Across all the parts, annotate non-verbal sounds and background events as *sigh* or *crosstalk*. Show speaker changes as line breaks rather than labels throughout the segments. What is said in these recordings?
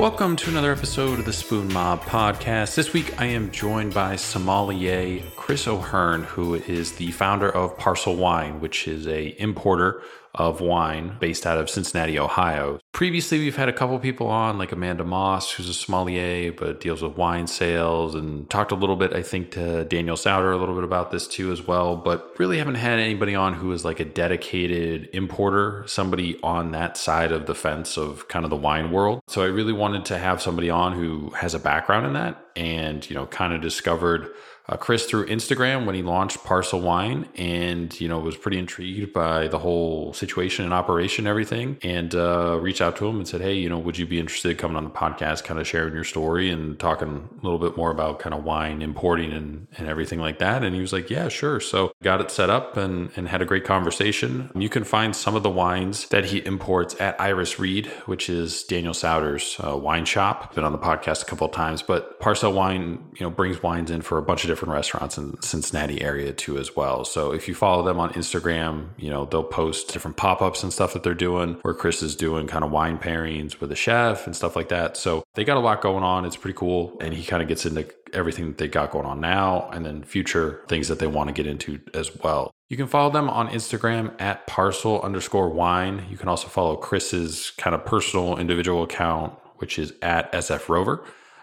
Welcome to another episode of the Spoon Mob podcast. This week I am joined by sommelier Chris O'Hearn, who is the founder of Parcel Wine, which is a importer of wine based out of Cincinnati, Ohio. Previously, we've had a couple people on, like Amanda Moss, who's a sommelier but deals with wine sales, and talked a little bit, I think, to Daniel Sauter a little bit about this too as well. But really haven't had anybody on who is like a dedicated importer, somebody on that side of the fence of kind of the wine world. So I really wanted to have somebody on who has a background in that and, you know, kind of discovered uh, Chris through Instagram when he launched Parcel Wine, and you know was pretty intrigued by the whole situation and operation, and everything, and uh, reached out to him and said, "Hey, you know, would you be interested in coming on the podcast, kind of sharing your story and talking a little bit more about kind of wine importing and and everything like that?" And he was like, "Yeah, sure." So got it set up and and had a great conversation. You can find some of the wines that he imports at Iris Reed, which is Daniel Sauter's uh, wine shop. Been on the podcast a couple of times, but Parcel Wine, you know, brings wines in for a bunch of different different restaurants in Cincinnati area too as well. So if you follow them on Instagram, you know, they'll post different pop-ups and stuff that they're doing where Chris is doing kind of wine pairings with a chef and stuff like that. So they got a lot going on. It's pretty cool. And he kind of gets into everything that they got going on now and then future things that they want to get into as well. You can follow them on Instagram at parcel underscore wine. You can also follow Chris's kind of personal individual account, which is at SF Rover.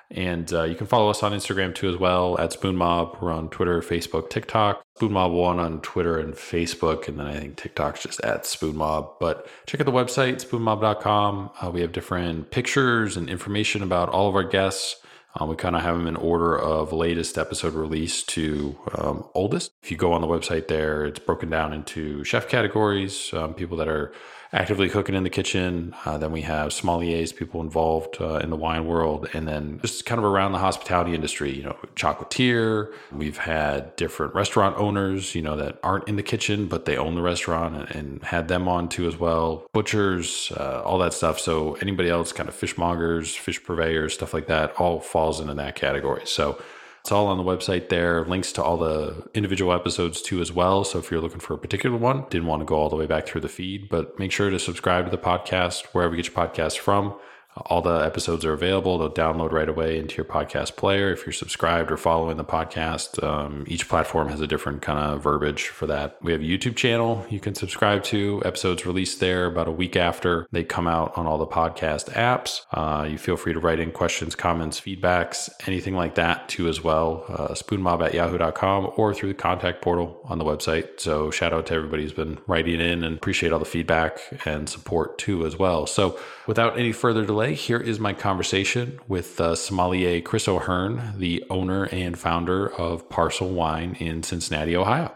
And uh, you can follow us on Instagram too as well at Spoon Mob. We're on Twitter, Facebook, TikTok. Spoon Mob One on Twitter and Facebook, and then I think TikTok's just at Spoon Mob. But check out the website spoonmob.com. Uh, we have different pictures and information about all of our guests. Um, we kind of have them in order of latest episode release to um, oldest. If you go on the website there, it's broken down into chef categories, um, people that are actively cooking in the kitchen. Uh, then we have sommeliers, people involved uh, in the wine world, and then just kind of around the hospitality industry. You know, chocolatier. We've had different restaurant owners, you know, that aren't in the kitchen but they own the restaurant, and, and had them on too as well. Butchers, uh, all that stuff. So anybody else, kind of fishmongers, fish purveyors, stuff like that, all falls into that category. So it's all on the website there. Links to all the individual episodes too as well. So if you're looking for a particular one, didn't want to go all the way back through the feed, but make sure to subscribe to the podcast wherever you get your podcast from. All the episodes are available. They'll download right away into your podcast player if you're subscribed or following the podcast. Um, each platform has a different kind of verbiage for that. We have a YouTube channel you can subscribe to. Episodes released there about a week after they come out on all the podcast apps. Uh, you feel free to write in questions, comments, feedbacks, anything like that too as well. Uh, spoonmob at yahoo.com or through the contact portal on the website. So shout out to everybody who's been writing in and appreciate all the feedback and support too as well. So without any further delay, here is my conversation with uh, sommelier Chris O'Hearn, the owner and founder of Parcel Wine in Cincinnati, Ohio.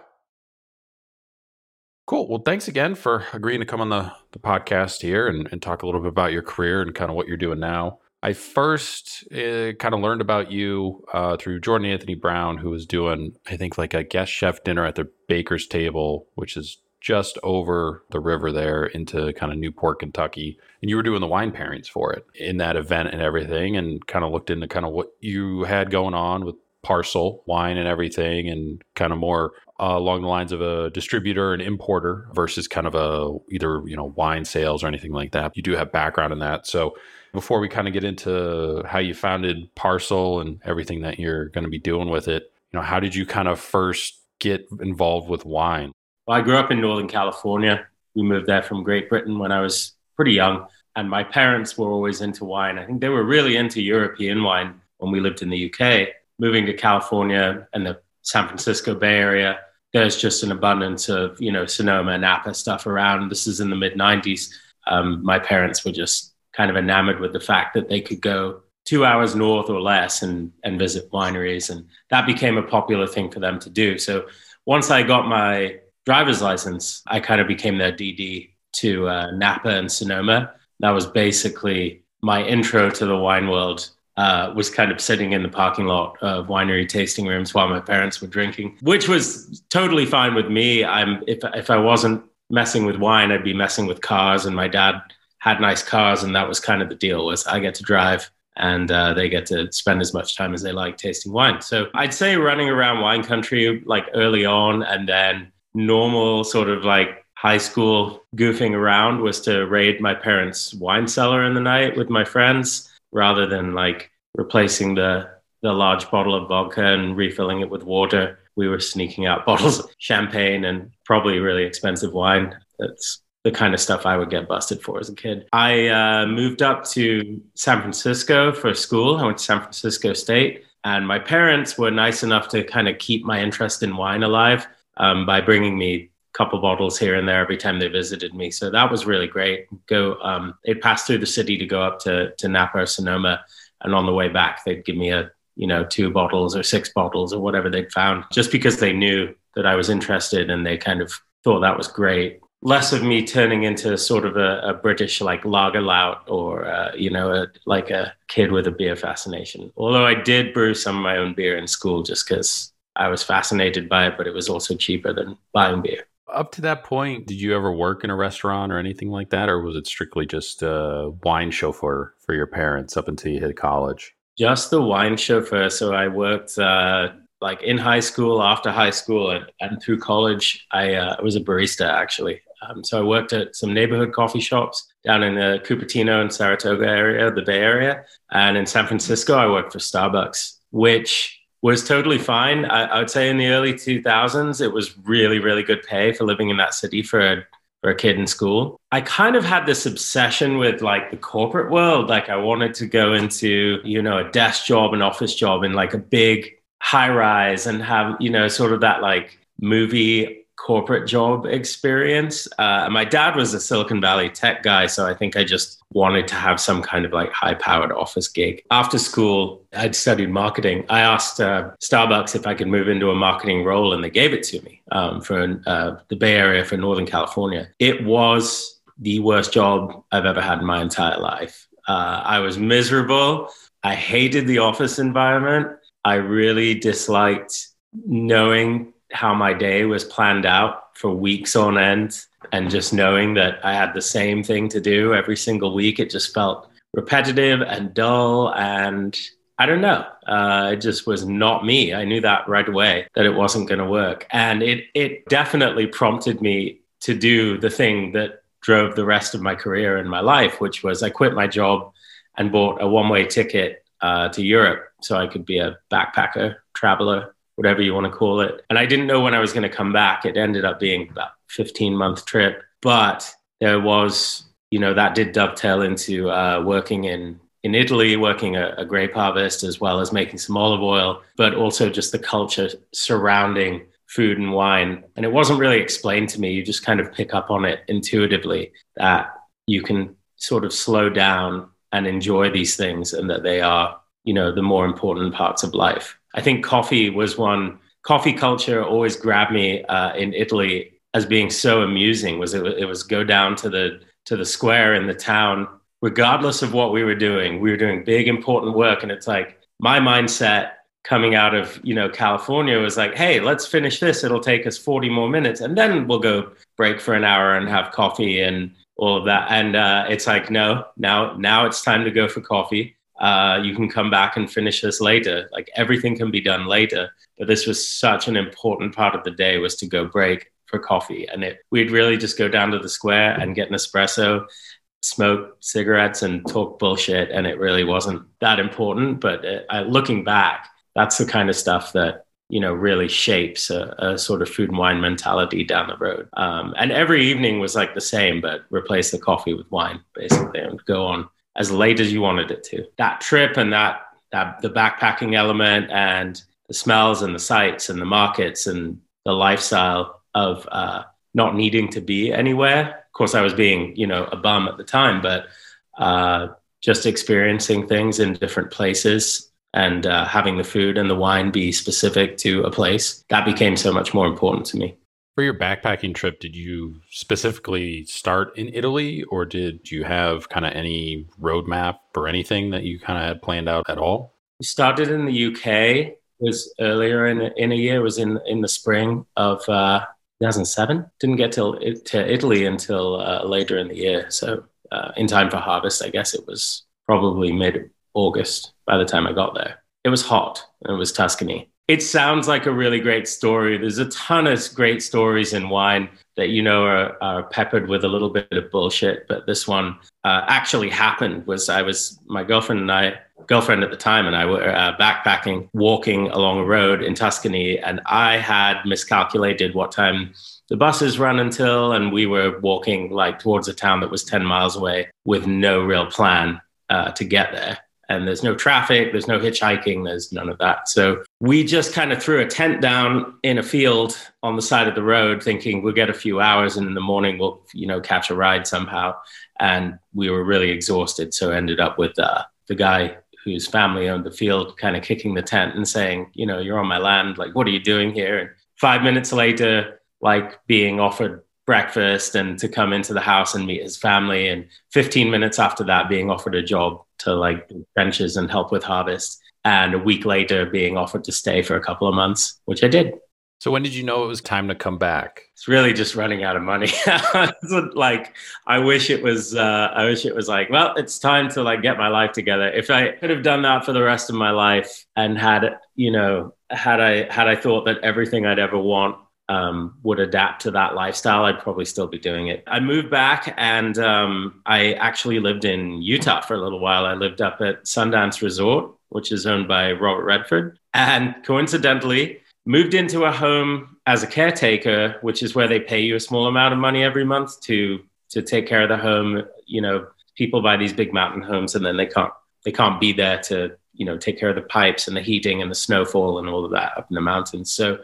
Cool. Well, thanks again for agreeing to come on the, the podcast here and, and talk a little bit about your career and kind of what you're doing now. I first uh, kind of learned about you uh, through Jordan Anthony Brown, who was doing, I think, like a guest chef dinner at the baker's table, which is just over the river there into kind of Newport, Kentucky. And you were doing the wine pairings for it in that event and everything, and kind of looked into kind of what you had going on with parcel wine and everything, and kind of more uh, along the lines of a distributor and importer versus kind of a either you know wine sales or anything like that. You do have background in that, so before we kind of get into how you founded Parcel and everything that you're going to be doing with it, you know, how did you kind of first get involved with wine?
Well, I grew up in Northern California. We moved there from Great Britain when I was pretty young. And my parents were always into wine. I think they were really into European wine when we lived in the UK. Moving to California and the San Francisco Bay Area, there's just an abundance of, you know, Sonoma, and Napa stuff around. This is in the mid 90s. Um, my parents were just kind of enamored with the fact that they could go two hours north or less and, and visit wineries. And that became a popular thing for them to do. So once I got my driver's license, I kind of became their DD to uh, Napa and Sonoma. That was basically my intro to the wine world. Uh, was kind of sitting in the parking lot of winery tasting rooms while my parents were drinking, which was totally fine with me. I'm if if I wasn't messing with wine, I'd be messing with cars, and my dad had nice cars, and that was kind of the deal. Was I get to drive and uh, they get to spend as much time as they like tasting wine. So I'd say running around wine country like early on, and then normal sort of like high school goofing around was to raid my parents' wine cellar in the night with my friends rather than like replacing the the large bottle of vodka and refilling it with water. We were sneaking out *laughs* bottles of champagne and probably really expensive wine. That's the kind of stuff I would get busted for as a kid. I uh, moved up to San Francisco for school. I went to San Francisco State, and my parents were nice enough to kind of keep my interest in wine alive um, by bringing me a couple bottles here and there every time they visited me. So that was really great. Go, um, they'd pass through the city to go up to to Napa or Sonoma, and on the way back, they'd give me a you know two bottles or six bottles or whatever they'd found, just because they knew that I was interested and they kind of thought that was great less of me turning into sort of a, a British like lager lout or uh, you know a, like a kid with a beer fascination. Although I did brew some of my own beer in school just because I was fascinated by it, but it was also cheaper than buying beer.
Up to that point, did you ever work in a restaurant or anything like that, or was it strictly just a wine chauffeur for your parents up until you hit college?
Just the wine chauffeur. So I worked uh, like in high school, after high school, and, and through college. I uh, was a barista actually. Um, so I worked at some neighborhood coffee shops down in the Cupertino and Saratoga area, the Bay Area. And in San Francisco, I worked for Starbucks, which was totally fine. I, I would say in the early 2000s, it was really, really good pay for living in that city for a, for a kid in school. I kind of had this obsession with like the corporate world. Like I wanted to go into, you know, a desk job, an office job in like a big high rise and have, you know, sort of that like movie corporate job experience. Uh, my dad was a Silicon Valley tech guy, so I think I just wanted to have some kind of like high powered office gig. After school, I'd studied marketing. I asked uh, Starbucks if I could move into a marketing role, and they gave it to me um, for uh, the Bay Area for Northern California. It was the worst job I've ever had in my entire life. Uh, I was miserable. I hated the office environment. I really disliked knowing how my day was planned out for weeks on end and just knowing that I had the same thing to do every single week, it just felt repetitive and dull. And I don't know, uh, it just was not me. I knew that right away that it wasn't going to work. And it, it definitely prompted me to do the thing that drove the rest of my career and my life, which was I quit my job and bought a one way ticket uh, to Europe so I could be a backpacker, traveler, whatever you want to call it. And I didn't know when I was going to come back. It ended up being about 15 month trip, but there was, you know, that did dovetail into uh, working in in Italy, working a, a grape harvest as well as making some olive oil, but also just the culture surrounding food and wine. And it wasn't really explained to me. You just kind of pick up on it intuitively that you can sort of slow down and enjoy these things and that they are, you know, the more important parts of life. I think coffee was one. Coffee culture always grabbed me uh, in Italy as being so amusing. Was it, it was go down to the to the square in the town, regardless of what we were doing. We were doing big important work, and it's like my mindset coming out of you know California was like, hey, let's finish this. It'll take us forty more minutes, and then we'll go break for an hour and have coffee and all of that. And uh, it's like, no, now now it's time to go for coffee uh, you can come back and finish this later. Like everything can be done later. But this was such an important part of the day was to go break for coffee. And it, we'd really just go down to the square and get an espresso, smoke cigarettes and talk bullshit. And it really wasn't that important. But uh, looking back, that's the kind of stuff that you know really shapes a, a, sort of food and wine mentality down the road um, and every evening was like the same but replace the coffee with wine basically and go on as late as you wanted it to. That trip and that, that the backpacking element and the smells and the sights and the markets and the lifestyle of uh, not needing to be anywhere. Of course, I was being, you know, a bum at the time, but uh, just experiencing things in different places and uh, having the food and the wine be specific to a place that became so much more important to me.
For your backpacking trip, did you specifically start in Italy or did you have kind of any roadmap or anything that you kind of had planned out at all?
We started in the UK. It was earlier in, in a year, it was in, in the spring of uh, 2007. Didn't get till, to Italy until uh, later in the year. So, uh, in time for harvest, I guess it was probably mid August by the time I got there. It was hot and it was Tuscany it sounds like a really great story. There's a ton of great stories in wine. that you know are, are peppered with a little bit of bullshit. But this one uh, actually happened. Was I was my girlfriend and I girlfriend at the time and I were uh, backpacking, walking along a road in Tuscany, and I had miscalculated what time the buses run until, and we were walking like towards a town that was 10 miles away with no real plan uh, to get there. And there's no traffic, there's no hitchhiking, there's none of that. So we just kind of threw a tent down in a field on the side of the road, thinking we'll get a few hours, and in the morning we'll, you know, catch a ride somehow. And we were really exhausted, so ended up with uh, the guy whose family owned the field kind of kicking the tent and saying, you know, you're on my land. Like, what are you doing here? And five minutes later, like being offered breakfast and to come into the house and meet his family. And 15 minutes after that, being offered a job to like benches and help with harvest. And a week later, being offered to stay for a couple of months, which I did.
So when did you know it was time to come back?
It's really just running out of money. *laughs* like I wish it was. Uh, I wish it was like, well, it's time to like get my life together. If I could have done that for the rest of my life and had, you know, had I had I thought that everything I'd ever want um, would adapt to that lifestyle, I'd probably still be doing it. I moved back and um, I actually lived in Utah for a little while. I lived up at Sundance Resort, which is owned by Robert Redford. And coincidentally, moved into a home as a caretaker, which is where they pay you a small amount of money every month to to take care of the home. You know, people buy these big mountain homes and then they can't they can't be there to you know take care of the pipes and the heating and the snowfall and all of that up in the mountains. So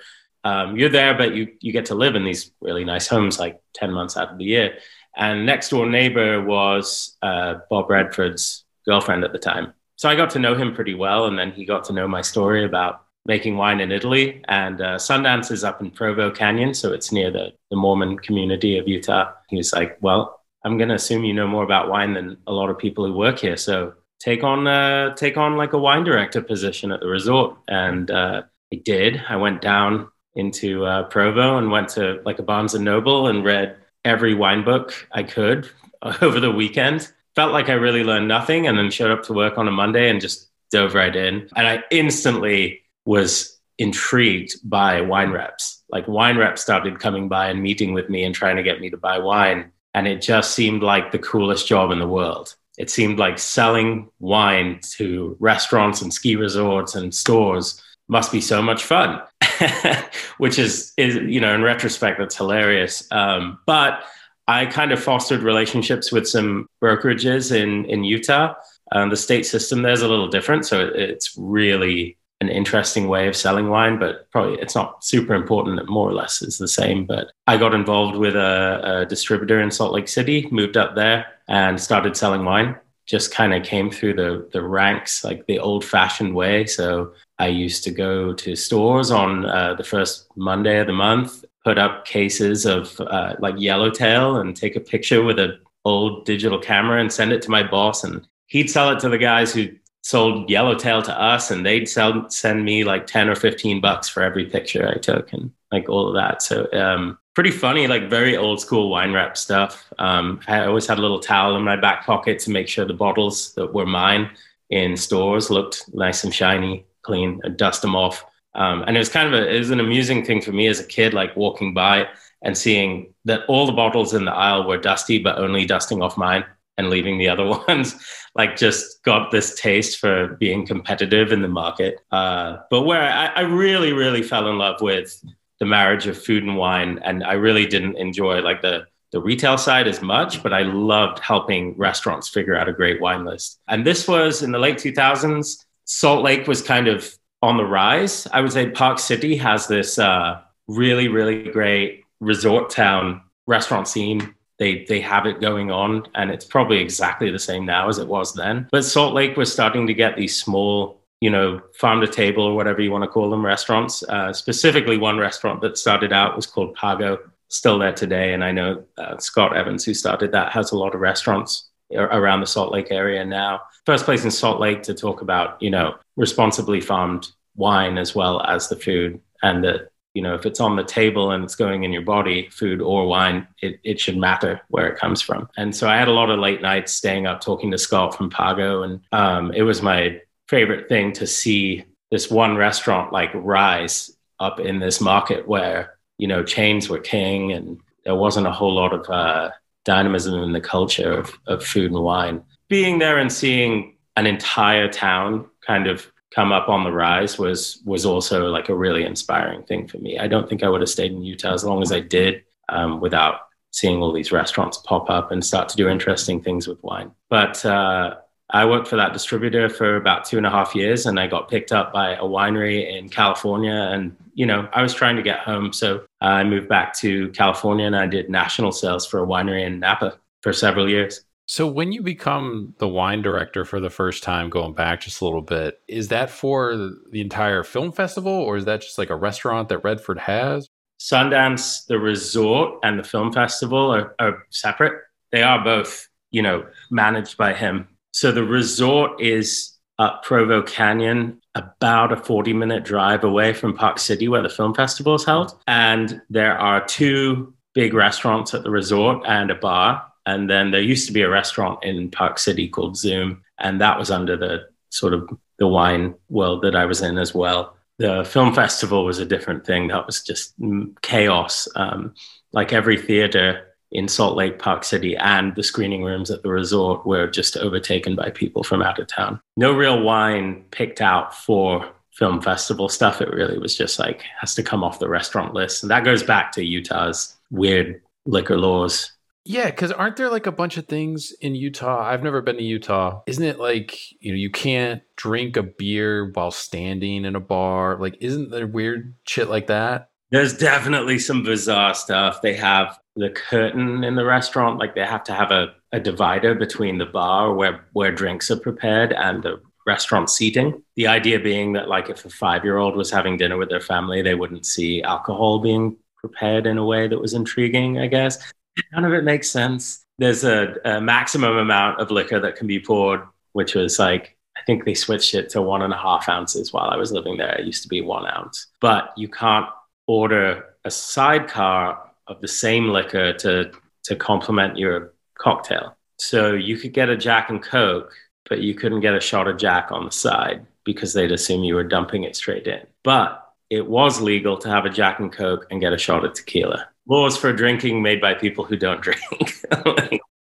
um, you're there, but you you get to live in these really nice homes like ten months out of the year. And next door neighbor was uh, Bob Redford's girlfriend at the time, so I got to know him pretty well, and then he got to know my story about making wine in Italy. And uh, Sundance is up in Provo Canyon, so it's near the the Mormon community of Utah. He was like, "Well, I'm going to assume you know more about wine than a lot of people who work here, so." Take on, uh, take on like a wine director position at the resort, and uh, I did. I went down into uh, Provo and went to like a Barnes and Noble and read every wine book I could *laughs* over the weekend. Felt like I really learned nothing and then showed up to work on a Monday and just dove right in. And I instantly was intrigued by wine reps. Like wine reps started coming by and meeting with me and trying to get me to buy wine. And it just seemed like the coolest job in the world. It seemed like selling wine to restaurants and ski resorts and stores must be so much fun, *laughs* which is, is, you know, in retrospect, that's hilarious. Um, but I kind of fostered relationships with some brokerages in, in Utah. Um, the state system there's a little different. So it's really an interesting way of selling wine, but probably it's not super important. It more or less is the same. But I got involved with a, a distributor in Salt Lake City, moved up there and started selling wine just kind of came through the the ranks like the old fashioned way. So I used to go to stores on uh, the first Monday of the month, put up cases of uh, like Yellowtail, and take a picture with an old digital camera and send it to my boss, and he'd sell it to the guys who sold Yellowtail to us, and they'd sell send me like ten or fifteen bucks for every picture I took, and like all of that. So um, pretty funny, like very old school wine rep stuff. Um, I always had a little towel in my back pocket to make sure the bottles that were mine in stores looked nice and shiny, clean, and dust them off. Um, and it was kind of a, it was an amusing thing for me as a kid, like walking by and seeing that all the bottles in the aisle were dusty, but only dusting off mine and leaving the other *laughs* ones. like just got this taste for being competitive in the market. Uh, but where I, I really, really fell in love with the marriage of food and wine. And I really didn't enjoy like the the retail side as much, but I loved helping restaurants figure out a great wine list. And this was in the late 2000s. Salt Lake was kind of on the rise. I would say Park City has this uh, really, really great resort town restaurant scene. They they have it going on, and it's probably exactly the same now as it was then. But Salt Lake was starting to get these small you know, farm to table or whatever you want to call them restaurants. Uh, specifically, one restaurant that started out was called Pago, still there today. And I know uh, Scott Evans, who started that, has a lot of restaurants around the Salt Lake area now. First place in Salt Lake to talk about, you know, responsibly farmed wine as well as the food. And that, you know, if it's on the table and it's going in your body, food or wine, it, it should matter where it comes from. And so I had a lot of late nights staying up talking to Scott from Pago. And um, it was my favorite thing to see this one restaurant like rise up in this market where you know chains were king and there wasn't a whole lot of uh, dynamism in the culture of, of food and wine. Being there and seeing an entire town kind of come up on the rise was was also like a really inspiring thing for me. I don't think I would have stayed in Utah as long as I did um, without seeing all these restaurants pop up and start to do interesting things with wine. But uh, I worked for that distributor for about two and a half years, and I got picked up by a winery in California. And you know, I was trying to get home, so I moved back to California, and I did national sales for a winery in Napa for several years.
So, when you become the wine director for the first time, going back just a little bit, is that for the entire film festival or is that just like a restaurant that Redford has?
Sundance, the resort, and the film festival are, are separate. They are both, you know, managed by him. So, the resort is up Provo Canyon, about a 40 minute drive away from Park City, where the film festival is held. And there are two big restaurants at the resort and a bar and then there used to be a restaurant in Park City called Zoom, and that was under the sort of the wine world that I was in as well. The film festival was a different thing. That was just chaos. Um, like every theater in Salt Lake, Park City, and the screening rooms at the resort were just overtaken by people from out of town. No real wine picked out for film festival stuff. It really was just like has to come off the restaurant list. And that goes back to Utah's weird liquor laws
yeah, because aren't there like a bunch of things in Utah? I've never been to Utah. Isn't it like, you know, you can't drink a beer while standing in a bar? Like, isn't there weird shit like that?
There's definitely some bizarre stuff. They have the curtain in the restaurant, like they have to have a, a divider between the bar where, where drinks are prepared and the restaurant seating. The idea being that, like, if a five year old was having dinner with their family, they wouldn't see alcohol being prepared in a way that was intriguing, I guess none of it makes sense. There's a, a, maximum amount of liquor that can be poured, which was like, I think they switched it to one and a half ounces while I was living there. It used to be one ounce. But you can't order a sidecar of the same liquor to, to complement your cocktail. So you could get a Jack and Coke, but you couldn't get a shot of Jack on the side because they'd assume you were dumping it straight in. But it was legal to have a Jack and Coke and get a shot of tequila laws for drinking made by people who don't *laughs* drink.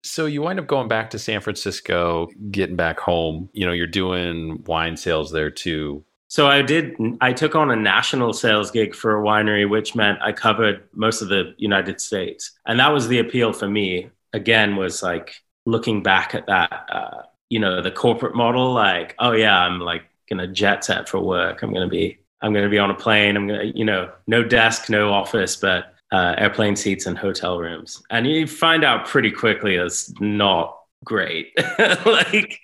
so you wind up going back to San Francisco, getting back home. You know, you're doing wine sales there too.
So I did. I took on a national sales gig for a winery, which meant I covered most of the United States, and that was the appeal for me. Again, was like looking back at that. Uh, you know, the corporate model. Like, oh yeah, I'm like gonna jet set for work. I'm gonna be. I'm gonna be on a plane. I'm gonna. You know, no desk, no office, but uh, airplane seats and hotel rooms. And you find out pretty quickly it's not great. *laughs* like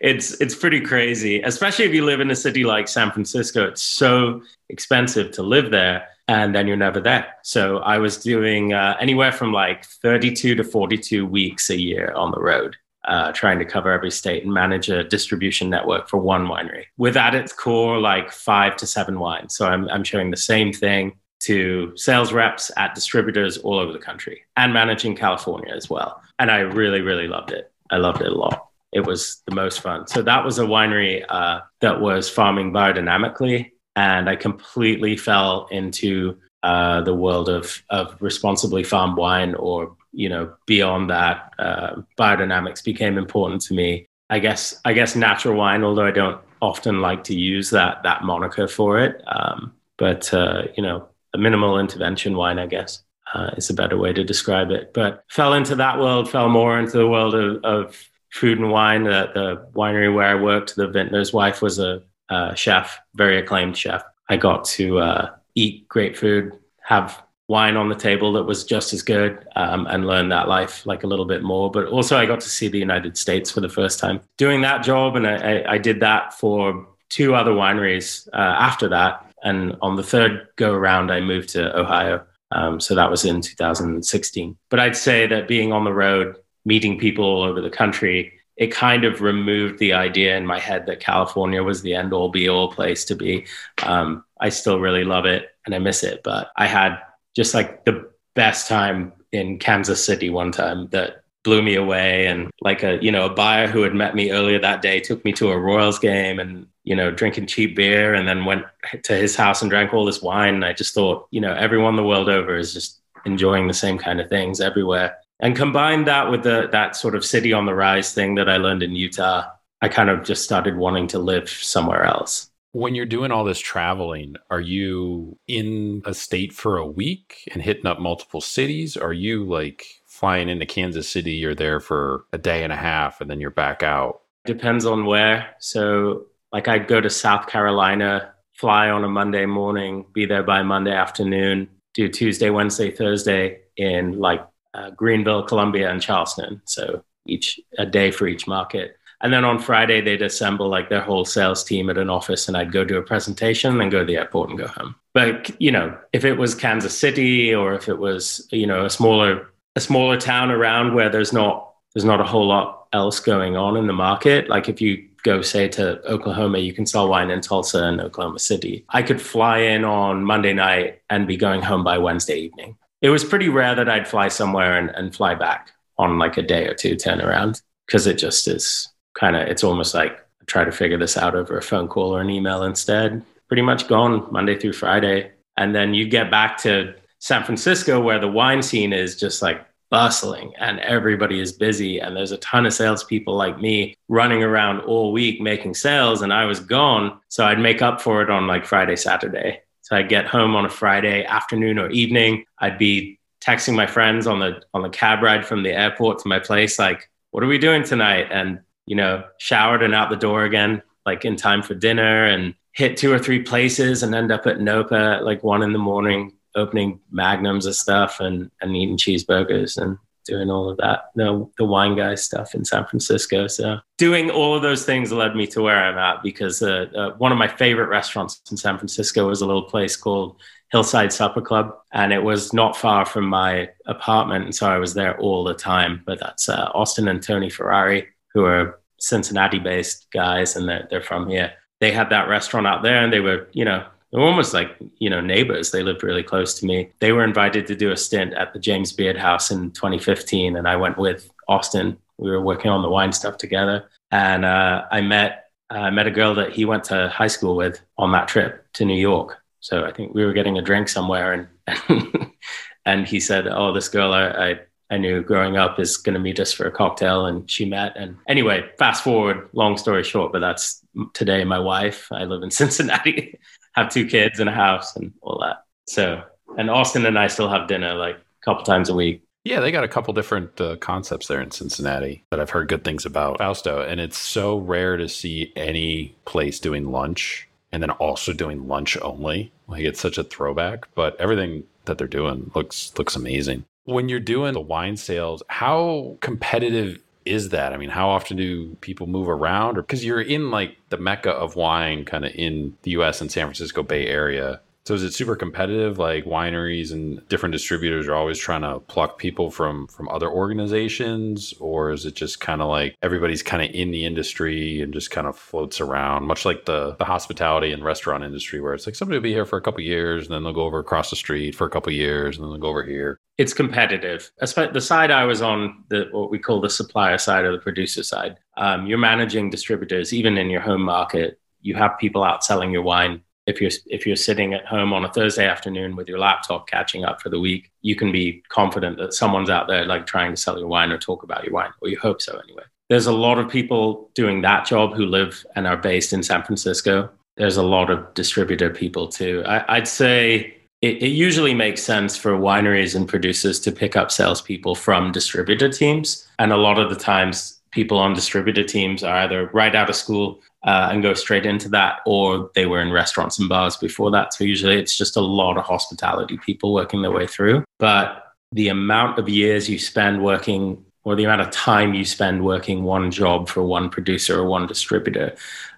it's it's pretty crazy, especially if you live in a city like San Francisco. It's so expensive to live there, and then you're never there. So I was doing uh, anywhere from like 32 to 42 weeks a year on the road. Uh, trying to cover every state and manage a distribution network for one winery with at its core like five to seven wines. So I'm, I'm showing the same thing to sales reps at distributors all over the country and managing California as well. And I really, really loved it. I loved it a lot. It was the most fun. So that was a winery uh, that was farming biodynamically. And I completely fell into uh, the world of, of responsibly farmed wine or, you know, beyond that, uh, biodynamics became important to me. I guess, I guess natural wine, although I don't often like to use that, that moniker for it. Um, but, uh, you know, a minimal intervention wine, I guess, uh, is a better way to describe it. But fell into that world, fell more into the world of, of food and wine. The, the, winery where I worked, the vintner's wife was a, a chef, very acclaimed chef. I got to uh, eat great food, have wine on the table that was just as good um, and learn that life like a little bit more. But also, I got to see the United States for the first time doing that job. And I, I did that for two other wineries uh, after that. And on the third go around, I moved to Ohio. Um, so that was in 2016. But I'd say that being on the road, meeting people all over the country, it kind of removed the idea in my head that California was the end all be all place to be. Um, I still really love it and I miss it, but I had just like the best time in Kansas City one time that blew me away and like a you know a buyer who had met me earlier that day took me to a royals game and you know, drinking cheap beer and then went to his house and drank all this wine. And I just thought, you know, everyone the world over is just enjoying the same kind of things everywhere. And combined that with the that sort of city on the rise thing that I learned in Utah, I kind of just started wanting to live somewhere else.
When you're doing all this traveling, are you in a state for a week and hitting up multiple cities? Are you like flying into Kansas City, you're there for a day and a half and then you're back out?
Depends on where. So, like, I'd go to South Carolina, fly on a Monday morning, be there by Monday afternoon, do Tuesday, Wednesday, Thursday in like uh, Greenville, Columbia, and Charleston. So, each a day for each market. And then on Friday, they'd assemble like their whole sales team at an office, and I'd go do a presentation, then go to the airport and go home. But you know, if it was Kansas City or if it was you know a smaller a smaller town around where there's not there's not a whole lot else going on in the market, like if you go say to Oklahoma, you can sell wine in Tulsa and Oklahoma City. I could fly in on Monday night and be going home by Wednesday evening. It was pretty rare that I'd fly somewhere and, and fly back on like a day or two turnaround because it just is kind of it's almost like I try to figure this out over a phone call or an email instead. Pretty much gone Monday through Friday. And then you get back to San Francisco where the wine scene is just like bustling and everybody is busy and there's a ton of salespeople like me running around all week making sales and I was gone. So I'd make up for it on like Friday, Saturday. So I'd get home on a Friday afternoon or evening. I'd be texting my friends on the on the cab ride from the airport to my place, like, what are we doing tonight? And you know, showered and out the door again, like in time for dinner and hit two or three places and end up at Nopa at like one in the morning, opening magnums of stuff and, and eating cheeseburgers and doing all of that, the, the wine guy stuff in San Francisco. So doing all of those things led me to where I'm at because uh, uh, one of my favorite restaurants in San Francisco was a little place called Hillside Supper Club, and it was not far from my apartment, and so I was there all the time. But that's uh, Austin and Tony Ferrari, who are Cincinnati based guys and they're, they're from here. They had that restaurant out there and they were, you know, they were almost like, you know, neighbors. They lived really close to me. They were invited to do a stint at the James Beard House in 2015. And I went with Austin. We were working on the wine stuff together. And uh, I met, I uh, met a girl that he went to high school with on that trip to New York. So I think we were getting a drink somewhere and, *laughs* and he said, Oh, this girl I, I I knew growing up is going to meet us for a cocktail, and she met. And anyway, fast forward, long story short, but that's today my wife. I live in *laughs* Cincinnati, have two kids and a house and all that. So, and Austin and I still have dinner like a couple times a week.
Yeah, they got a couple different uh, concepts there in Cincinnati that I've heard good things about Fausto. And it's so rare to see any place doing lunch and then also doing lunch only. Like it's such a throwback, but everything that they're doing looks looks amazing. When you're doing the wine sales, how competitive is that? I mean, how often do people move around? Or because you're in like the mecca of wine, kind of in the US and San Francisco Bay Area. So is it super competitive? Like wineries and different distributors are always trying to pluck people from from other organizations, or is it just kind of like everybody's kind of in the industry and just kind of floats around, much like the the hospitality and restaurant industry, where it's like somebody will be here for a couple years and then they'll go over across the street for a couple years and then they'll go over here.
It's competitive. The side I was on, the what we call the supplier side or the producer side, um, you're managing distributors even in your home market. You have people out selling your wine if you're if you're sitting at home on a Thursday afternoon with your laptop catching up for the week, you can be confident that someone's out there like trying to sell your wine or talk about your wine, or you hope so anyway. There's a lot of people doing that job who live and are based in San Francisco. There's a lot of distributor people too. I, would say it, it usually makes sense for wineries and producers to pick up salespeople from distributor teams, and a lot of the times people on distributor teams are either right out of school uh, and go straight into that, or they were in restaurants and bars before that. So usually it's just a lot of hospitality people working their way through. But the amount of years you spend working, or the amount of time you spend working one job for one producer or one distributor,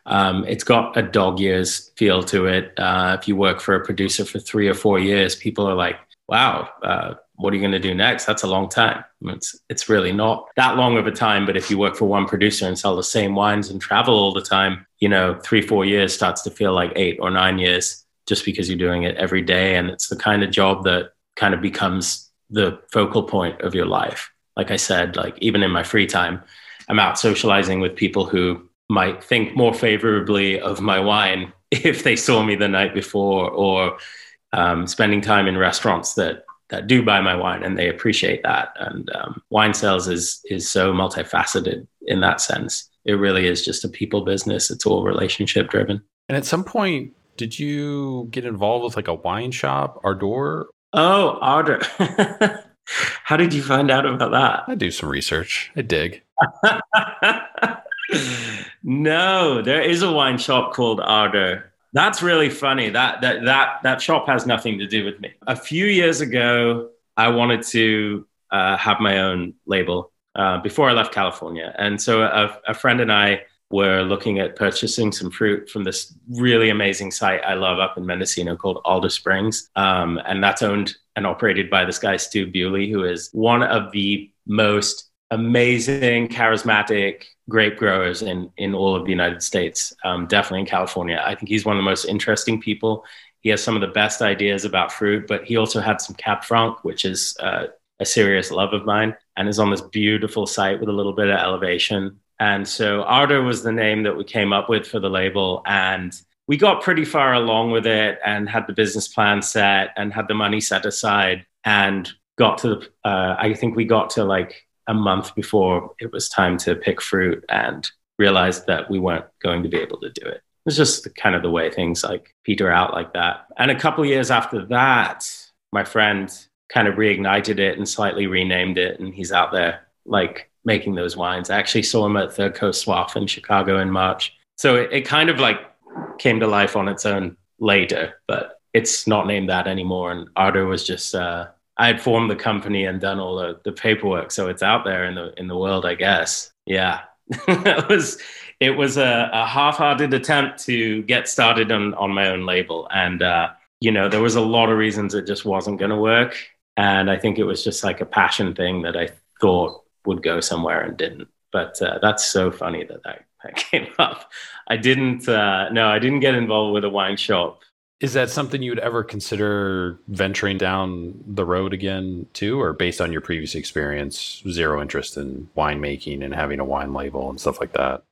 um, it's got a dog years feel to it. Uh, if you work for a producer for three or four years, people are like, wow, uh, what are you going to do next? That's a long time. It's it's really not that long of a time. But if you work for one producer and sell the same wines and travel all the time, you know, three four years starts to feel like eight or nine years just because you're doing it every day, and it's the kind of job that kind of becomes the focal point of your life. Like I said, like even in my free time, I'm out socializing with people who might think more favorably of my wine *laughs* if they saw me the night before, or um, spending time in restaurants that that do buy my wine and they appreciate that. And um, wine sales is is so multifaceted in that sense. It really is just a people business. It's all relationship driven.
And at some point, did you get involved with like a wine shop, Ardor?
Oh, Ardor. *laughs* How did you find out about that?
I do some research. I dig. *laughs*
no, there is a wine shop called Ardor. That's really funny. That that that that shop has nothing to do with me. A few years ago, I wanted to uh, have my own label uh, before I left California, and so a, a friend and I were looking at purchasing some fruit from this really amazing site I love up in Mendocino called Alder Springs. Um, and that's owned and operated by this guy, Stu Bewley, who is one of the most amazing, charismatic grape growers in, in all of the United States, um, definitely in California. I think he's one of the most interesting people. He has some of the best ideas about fruit, but he also had some Cab Franc, which is uh, a serious love of mine, and is on this beautiful site with a little bit of elevation. And so Ardor was the name that we came up with for the label. And we got pretty far along with it and had the business plan set and had the money set aside and got to the, uh, I think we got to like a month before it was time to pick fruit and realized that we weren't going to be able to do it. It was just kind of the way things like peter out like that. And a couple years after that, my friend kind of reignited it and slightly renamed it. And he's out there like making those wines. I actually saw him at Third Coast Soif in Chicago in March. So it, it kind of like came to life on its own later, but it's not named that anymore. And Ardor was just uh, I had formed the company and done all the, the paperwork, so it's out there in the in the world, I guess. Yeah, *laughs* it was it was a, a, half-hearted attempt to get started on on my own label, and uh, you know there was a lot of reasons it just wasn't going to work, and I think it was just like a passion thing that I thought would go somewhere and didn't. But uh, that's so funny that, that that *laughs* came up. I didn't. Uh, no, I didn't get involved with a wine shop
is that something you would ever consider venturing down the road again too, or based on your previous experience, zero interest in winemaking and having a wine label and stuff like that?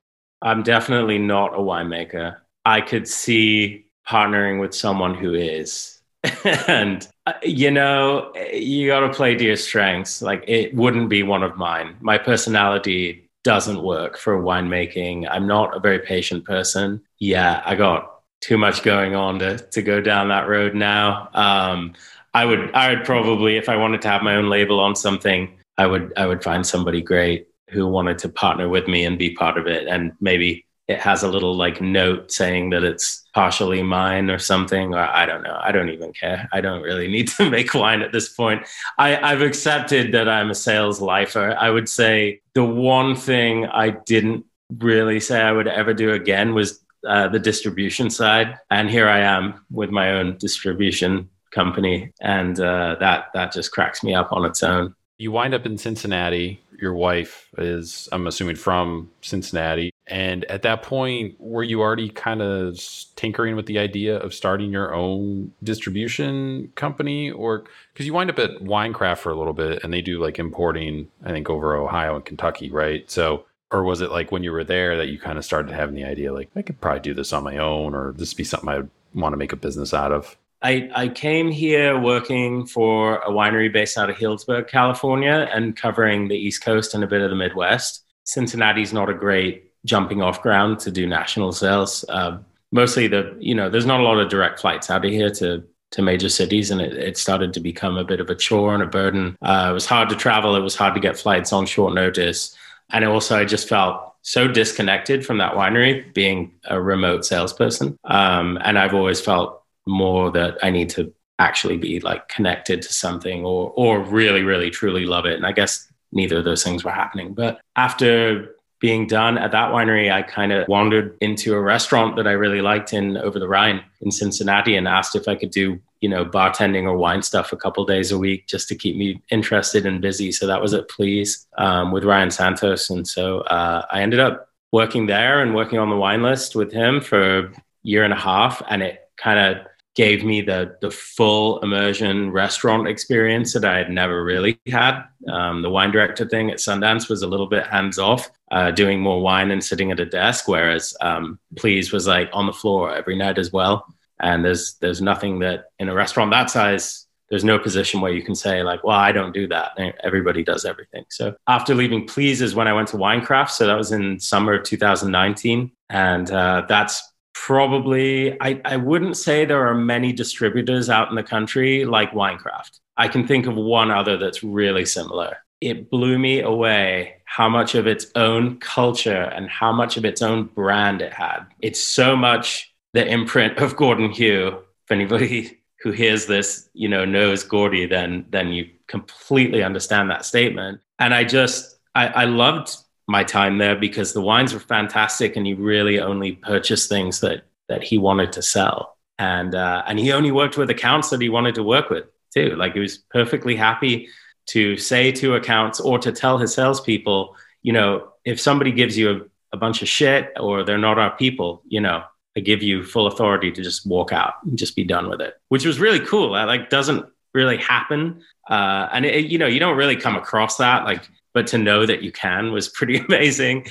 I'm definitely not a winemaker. I could see partnering with someone who is. *laughs* and uh, you know, you got to play to your strengths. Like it wouldn't be one of mine. My personality doesn't work for winemaking. I'm not a very patient person. Yeah, I got too much going on to to go down that road now. Um, I would I would probably if I wanted to have my own label on something, I would I would find somebody great who wanted to partner with me and be part of it, and maybe it has a little like note saying that it's partially mine or something. Or i don't know. I don't even care. I don't really need to *laughs* make wine at this point. I, i've accepted that i'm a sales lifer. I would say the one thing i didn't really say i would ever do again was uh, the distribution side, and here I am with my own distribution company, and uh, that that just cracks me up on its own.
You wind up in Cincinnati. Your wife is, I'm assuming, from Cincinnati. And at that point, were you already kind of tinkering with the idea of starting your own distribution company? Or because you wind up at Winecraft for a little bit and they do like importing, I think, over Ohio and Kentucky, right? So or was it like when you were there that you kind of started having the idea like i could probably do this on my own or this be something i would want to make a business out of
I, I came here working for a winery based out of Healdsburg, California, and covering the East Coast and a bit of the Midwest. Cincinnati's not a great jumping off ground to do national sales. Uh, mostly the, you know, there's not a lot of direct flights out of here to to major cities, and it, it started to become a bit of a chore and a burden. Uh, it was hard to travel. It was hard to get flights on short notice. And also, I just felt so disconnected from that winery being a remote salesperson. Um, and I've always felt more that I need to actually be like connected to something or, or really, really, truly love it. And I guess neither of those things were happening. But after being done at that winery, I kind of wandered into a restaurant that I really liked in over the Rhine in Cincinnati and asked if I could do you know, bartending or wine stuff a couple days a week just to keep me interested and busy. So that was at Please um, with Ryan Santos. And so uh, I ended up working there and working on the wine list with him for a year and a half. And it kind of gave me the, the full immersion restaurant experience that I had never really had. Um, the wine director thing at Sundance was a little bit hands off, uh, doing more wine and sitting at a desk, whereas um, Please was like on the floor every night as well. And there's there's nothing that in a restaurant that size there's no position where you can say like, well, I don't do that. Everybody does everything. So after leaving Please is when I went to Winecraft. So that was in summer of 2019. And uh, that's probably, I, I wouldn't say there are many distributors out in the country like Winecraft. I can think of one other that's really similar. It blew me away how much of its own culture and how much of its own brand it had. It's so much the imprint of Gordon Hugh. If anybody *laughs* who hears this, you know, knows Gordy, then then you completely understand that statement. And I just I, I loved my time there because the wines were fantastic, and he really only purchased things that that he wanted to sell, and uh, and he only worked with accounts that he wanted to work with too. Like he was perfectly happy to say to accounts or to tell his salespeople, you know, if somebody gives you a, a bunch of shit or they're not our people, you know, I give you full authority to just walk out and just be done with it, which was really cool. That like doesn't really happen, uh, and it, you know you don't really come across that. Like, but to know that you can was pretty *laughs* amazing.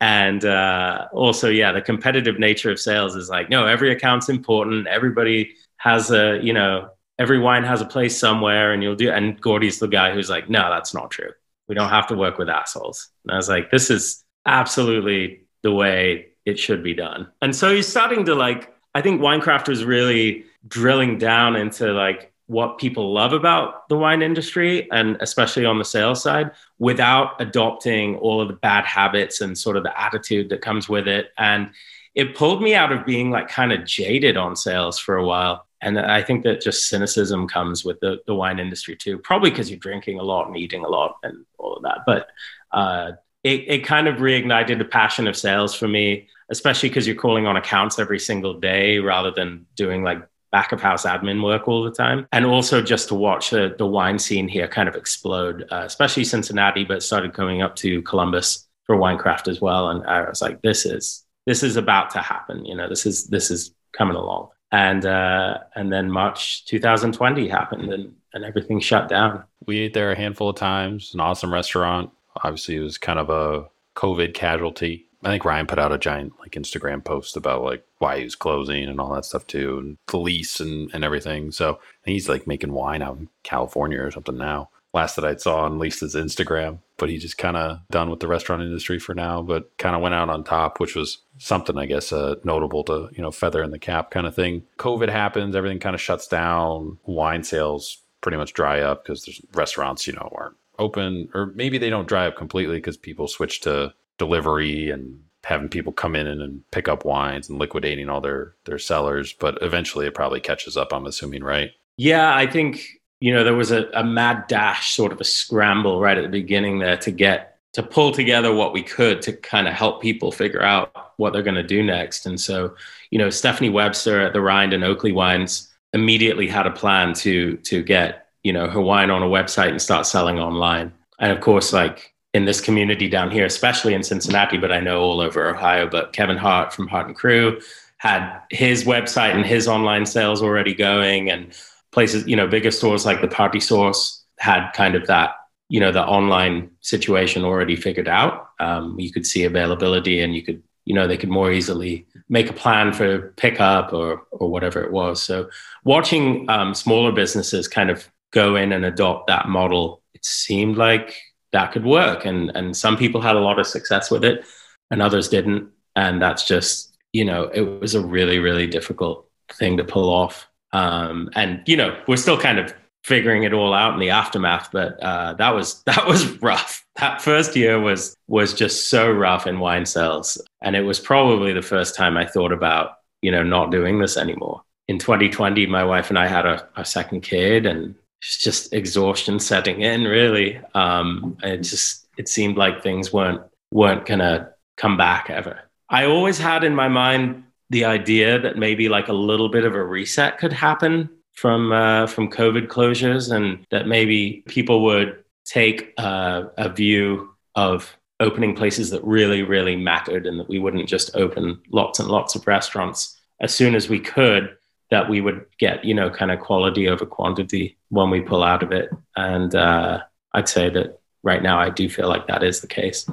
And uh, also, yeah, the competitive nature of sales is like, no, every account's important. Everybody has a, you know, every wine has a place somewhere, and you'll do. And Gordy's the guy who's like, no, that's not true. We don't have to work with assholes. And I was like, this is absolutely the way it should be done. And so you're starting to like, I think Winecraft was really drilling down into like what people love about the wine industry and especially on the sales side without adopting all of the bad habits and sort of the attitude that comes with it. And it pulled me out of being like kind of jaded on sales for a while. And I think that just cynicism comes with the, the wine industry too, probably because you're drinking a lot and eating a lot and all of that. But uh, it, it kind of reignited the passion of sales for me especially because you're calling on accounts every single day rather than doing like back of house admin work all the time. And also just to watch the, the wine scene here kind of explode, uh, especially Cincinnati, but started going up to Columbus for Winecraft as well. And I was like, this is, this is about to happen. You know, this is, this is coming along. And, uh, and then March 2020 happened and, and everything shut down.
We ate there a handful of times, an awesome restaurant. Obviously it was kind of a COVID casualty I think Ryan put out a giant like Instagram post about like why he was closing and all that stuff too, and the lease and, and everything. So he's like making wine out in California or something now. Last that I saw on Lisa's Instagram, but he just kind of done with the restaurant industry for now, but kind of went out on top, which was something I guess uh, notable to you know feather in the cap kind of thing. COVID happens, everything kind of shuts down. Wine sales pretty much dry up because there's restaurants you know aren't open, or maybe they don't dry up completely because people switch to delivery and having people come in and, pick up wines and liquidating all their their cellars but eventually it probably catches up i'm assuming right?
Yeah i think you know there was a, a mad dash sort of a scramble right at the beginning there to get to pull together what we could to kind of help people figure out what they're going to do next. And so you know stephanie webster at the Rhined and oakley wines immediately had a plan to to get you know her wine on a website and start selling online. And of course like in this community down here, especially in Cincinnati, but I know all over Ohio. But Kevin Hart from Hart and Cru had his website and his online sales already going, and places, you know, bigger stores like the Party Source had kind of that, you know, the online situation already figured out. Um, you could see availability, and you could, you know, they could more easily make a plan for pickup or or whatever it was. So watching um, smaller businesses kind of go in and adopt that model, it seemed like that could work. And and some people had a lot of success with it, and others didn't. And that's just you know it was a really really difficult thing to pull off. Um, and you know we're still kind of figuring it all out in the aftermath. But uh, that was *laughs* that was rough. That first year was was just so rough in wine sales, and it was probably the first time I thought about you know not doing this anymore. In 2020, my wife and I had a, a second kid, and it's just exhaustion setting in really. Um it just it seemed like things weren't weren't gonna come back ever. I always had in my mind the idea that maybe like a little bit of a reset could happen from uh, from covid closures and that maybe people would take uh, a view of opening places that really really mattered and that we wouldn't just open lots and lots of restaurants as soon as we could that we would get, you know, kind of quality over quantity when we pull out of it. And uh, I'd say that right now I do feel like that is the case.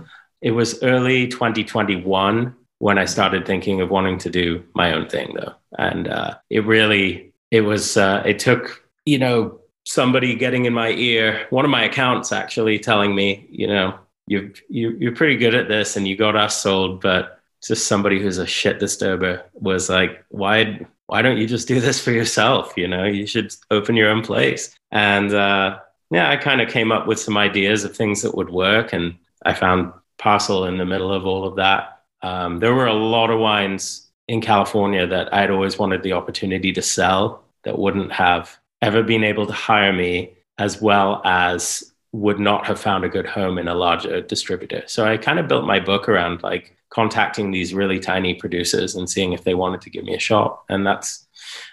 It was early 2021 when I started thinking of wanting to do my own thing, though. And uh, it really, it was, uh, it took, you know, somebody getting in my ear, one of my accounts actually telling me, you know, you, you, you're pretty good at this and you got us sold, but just somebody who's a shit disturber was like, why, why don't you just do this for yourself? You know, you should open your own place. And uh, yeah, I kind of came up with some ideas of things that would work. And I found Parcel in the middle of all of that. Um, there were a lot of wines in California that I'd always wanted the opportunity to sell that wouldn't have ever been able to hire me as well as would not have found a good home in a larger distributor. So I kind of built my book around like contacting these really tiny producers and seeing if they wanted to give me a shot. And that's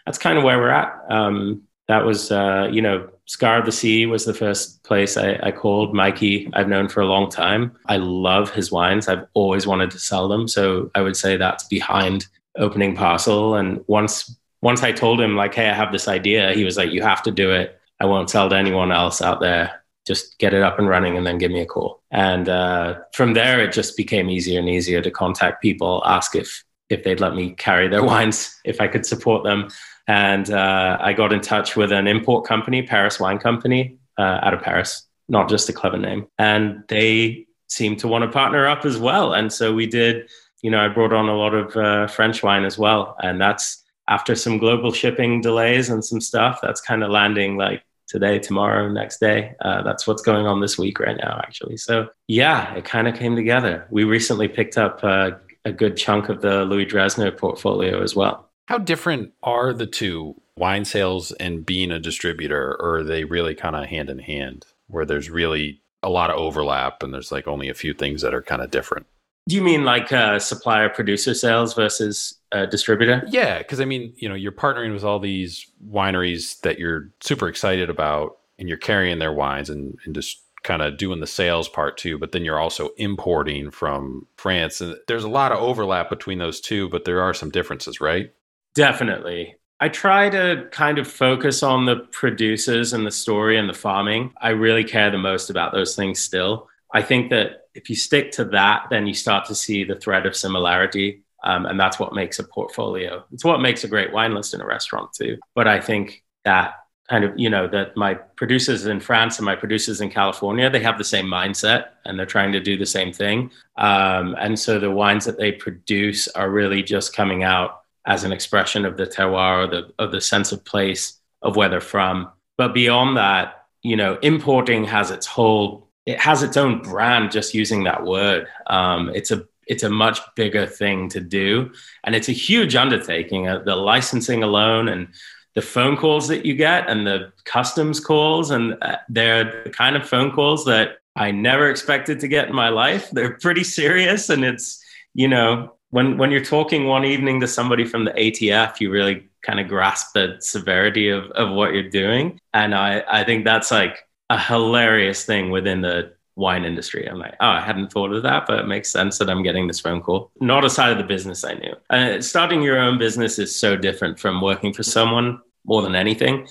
that's kind of where we're at. Um, that was uh, you know Scar of the Sea was the first place I, I, called. Mikey, I've known for a long time. I love his wines. I've always wanted to sell them. So I would say that's behind opening parcel. And once once I told him like, hey, I have this idea, he was like, you have to do it. I won't sell to anyone else out there. Just get it up and running and then give me a call. And uh, from there, it just became easier and easier to contact people, ask if if they'd let me carry their *laughs* wines, if I could support them. And uh, I got in touch with an import company, Paris Wine Company, uh, out of Paris, not just a clever name. And they seemed to want to partner up as well. And so we did, you know, I brought on a lot of uh, French wine as well. And that's after some global shipping delays and some stuff, that's kind of landing like today, tomorrow, next day. Uh, that's what's going on this week right now, actually. So yeah, it kind of came together. We recently picked up uh, a good chunk of the Louis Dressner portfolio as well.
How different are the two, wine sales and being a distributor, or are they really kind of hand in hand, where there's really a lot of overlap and there's like only a few things that are kind of different?
Do you mean like uh, supplier producer sales versus uh, distributor?
Yeah, because I mean, you know, you're partnering with all these wineries that you're super excited about, and you're carrying their wines and, and just kind of doing the sales part too, but then you're also importing from France. And there's a lot of overlap between those two, but there are some differences, right?
Definitely. I try to kind of focus on the producers and the story and the farming. I really care the most about those things still. I think that if you stick to that, then you start to see the thread of similarity. Um, and that's what makes a portfolio. It's what makes a great wine list in a restaurant, too. But I think that kind of, you know, that my producers in France and my producers in California, they have the same mindset and they're trying to do the same thing. Um, and so the wines that they produce are really just coming out as an expression of the terroir or the, of the sense of place of where they're from. But beyond that, you know, importing has its whole, it has its own brand just using that word. Um, it's a it's a much bigger thing to do, and it's a huge undertaking. Uh, the licensing alone, and the phone calls that you get, and the customs calls, and uh, they're the kind of phone calls that I never expected to get in my life. They're pretty serious, and it's you know when when you're talking one evening to somebody from the ATF, you really kind of grasp the severity of, of what you're doing. And I, I think that's like a hilarious thing within the wine industry. I'm like, oh, I hadn't thought of that, but it makes sense that I'm getting this phone call. Not a side of the business I knew. Uh, starting your own business is so different from working for someone more than anything.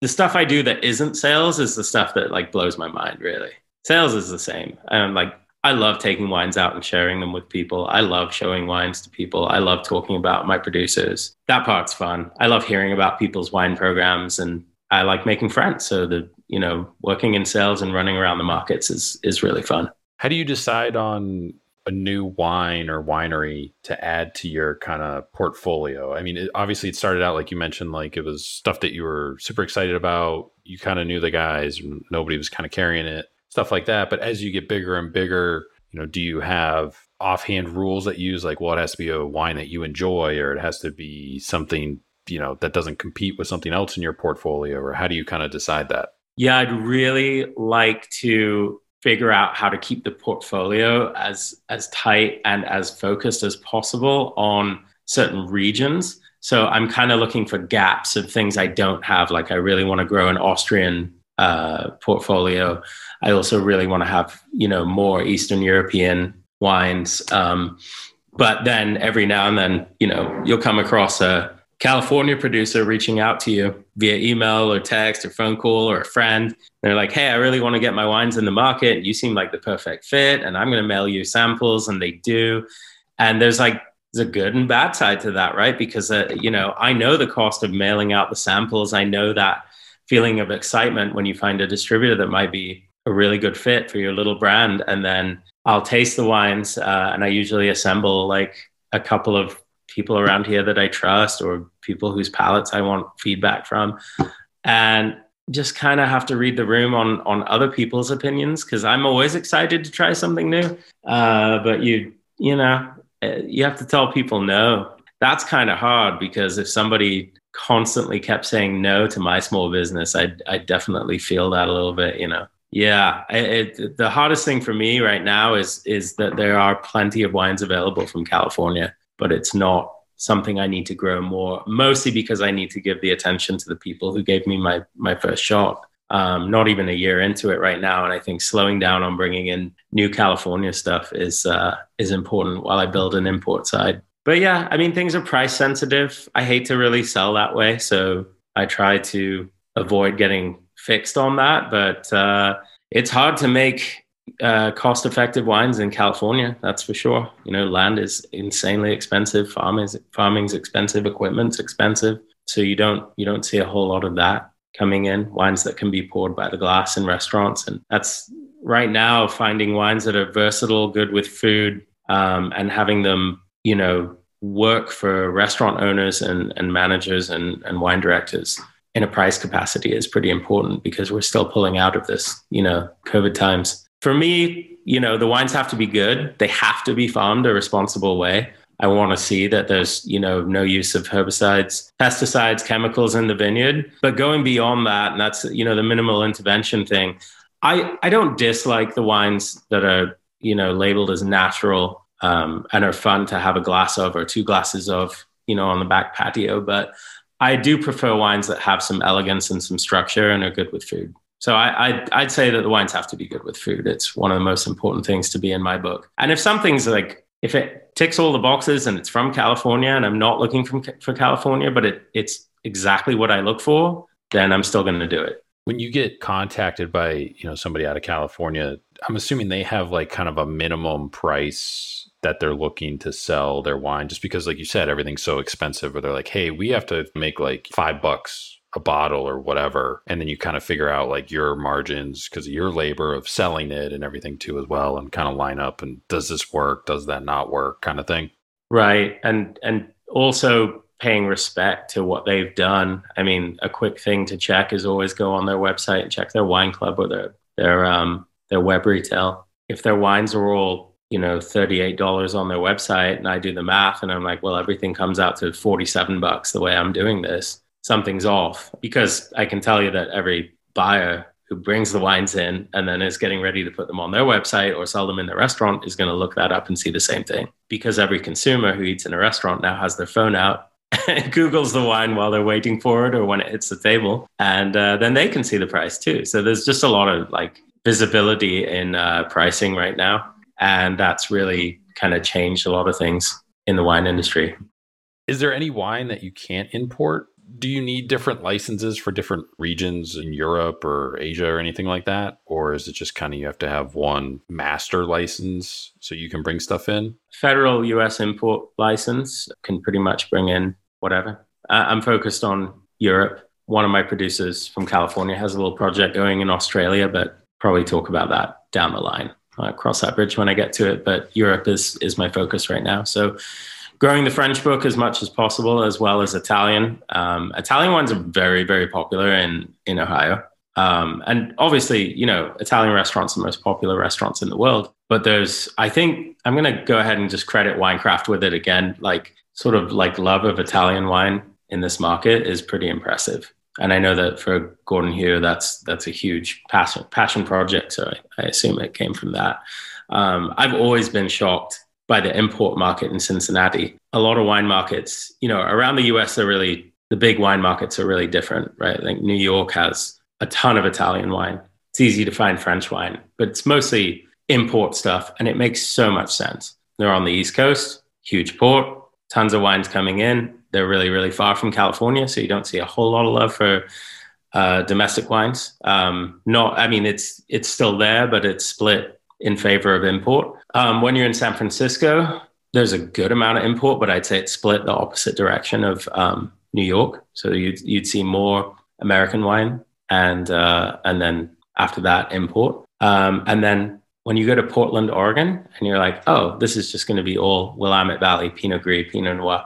The stuff I do that isn't sales is the stuff that like blows my mind, really. Sales is the same. I'm like I love taking wines out and sharing them with people. I love showing wines to people. I love talking about my producers. That part's fun. I love hearing about people's wine programs and I like making friends. So the, you know, working in sales and running around the markets is is really fun.
How do you decide on a new wine or winery to add to your kind of portfolio? I mean, it, obviously it started out like you mentioned like it was stuff that you were super excited about. You kind of knew the guys, nobody was kind of carrying it stuff like that. But as you get bigger and bigger, you know, do you have offhand rules that you use like, well, it has to be a wine that you enjoy, or it has to be something, you know, that doesn't compete with something else in your portfolio, or how do you kind of decide that?
Yeah, I'd really like to figure out how to keep the portfolio as as tight and as focused as possible on certain regions. So I'm kind of looking for gaps of things I don't have. Like I really want to grow an Austrian uh, portfolio. I also really want to have you know more Eastern European wines. Um, but then every now and then, you know, you'll come across a California producer reaching out to you via email or text or phone call or a friend. They're like, "Hey, I really want to get my wines in the market. You seem like the perfect fit, and I'm going to mail you samples." And they do. And there's like there's a good and bad side to that, right? Because uh, you know, I know the cost of mailing out the samples. I know that feeling of excitement when you find a distributor that might be a really good fit for your little brand. And then I'll taste the wines, uh, and I usually assemble like a couple of people around here that I trust or people whose palates I want feedback from. And just kind of have to read the room on on other people's opinions because I'm always excited to try something new. Uh, but you you know uh, you have to tell people no. That's kind of hard because if somebody constantly kept saying no to my small business, I I definitely feel that a little bit. You know. Yeah, it, it, the hardest thing for me right now is is that there are plenty of wines available from California, but it's not something I need to grow more, mostly because I need to give the attention to the people who gave me my my first shot. Um, not even a year into it right now, and I think slowing down on bringing in new California stuff is uh, is important while I build an import side. But yeah, I mean things are price sensitive. I hate to really sell that way, so I try to avoid getting fixed on that. But uh, it's hard to make uh, cost effective wines in California, that's for sure. You know, land is insanely expensive, farming is, farming's expensive, equipment's expensive. So you don't you don't see a whole lot of that coming in. Wines that can be poured by the glass in restaurants, and that's right now finding wines that are versatile, good with food, um, and having them, you know, work for restaurant owners and, and managers and, and wine directors in a price capacity is pretty important because we're still pulling out of this, you know, COVID times for me, you know, the wines have to be good. They have to be farmed a responsible way. I want to see that there's, you know, no use of herbicides, pesticides, chemicals in the vineyard. But going beyond that, and that's, you know, the minimal intervention thing, I, I don't dislike the wines that are, you know, labeled as natural um, and are fun to have a glass of or two glasses of, you know, on the back patio. But I do prefer wines that have some elegance and some structure and are good with food. So I, I'd, I'd say that the wines have to be good with food. It's one of the most important things to be in my book. And if something's like, if it ticks all the boxes and it's from California and I'm not looking from, for California, but it, it's exactly what I look for, then I'm still going to do it.
When you get contacted by, you know, somebody out of California, I'm assuming they have like kind of a minimum price that they're looking to sell their wine just because like you said everything's so expensive where they're like hey we have to make like 5 bucks a bottle or whatever and then you kind of figure out like your margins because of your labor of selling it and everything too as well and kind of line up and does this work does that not work kind of thing.
Right and and also paying respect to what they've done. I mean a quick thing to check is always go on their website and check their wine club or their their um their web retail. If their wines are all you know $38 on their website and i do the math and i'm like well everything comes out to 47 bucks the way i'm doing this something's off because I can tell you that every buyer who brings the wines in and then is getting ready to put them on their website or sell them in the restaurant is going to look that up and see the same thing. Because every consumer who eats in a restaurant now has their phone out *laughs* and googles the wine while they're waiting for it or when it hits the table and uh, then they can see the price too. So there's just a lot of like visibility in uh, pricing right now and that's really kind of changed a lot of things in the wine industry.
Is there any wine that you can't import do you need different licenses for different regions in Europe or Asia or anything like that? Or is it just kind of you have to have one master license so you can bring stuff in?
Federal US import license can pretty much bring in whatever. Uh, I'm focused on Europe. One of my producers from California has a little project going in Australia, but probably talk about that down the line. I'll cross that bridge when I get to it. But Europe is is my focus right now. So growing the French book as much as possible, as well as Italian. Um, Italian ones are very, very popular in in Ohio. Um, and obviously, you know, Italian restaurants are the most popular restaurants in the world. But there's, I think, I'm going to go ahead and just credit Winecraft with it again. Like, sort of like love of Italian wine in this market is pretty impressive. And I know that for Gordon Hugh, that's that's a huge passion passion project. So I, I assume it came from that. Um, I've always been shocked by the import market in Cincinnati. A lot of wine markets, you know, around the US are really the big wine markets are really different, right? Think New York has a ton of Italian wine. It's easy to find French wine, but it's mostly import stuff and it makes so much sense. They're on the East Coast, huge port, tons of wines coming in. They're really, really far from California, so you don't see a whole lot of love for uh, domestic wines. Um, not, I mean, it's it's still there, but it's split in favor of import. Um, when you're in San Francisco, there's a good amount of import, but I'd say it's split the opposite direction of um, New York. So you'd, you'd see more American wine and uh, and then after that import. Um, and then when you go to Portland, Oregon, and you're like, oh, this is just going to be all Willamette Valley Pinot Gris, Pinot Noir.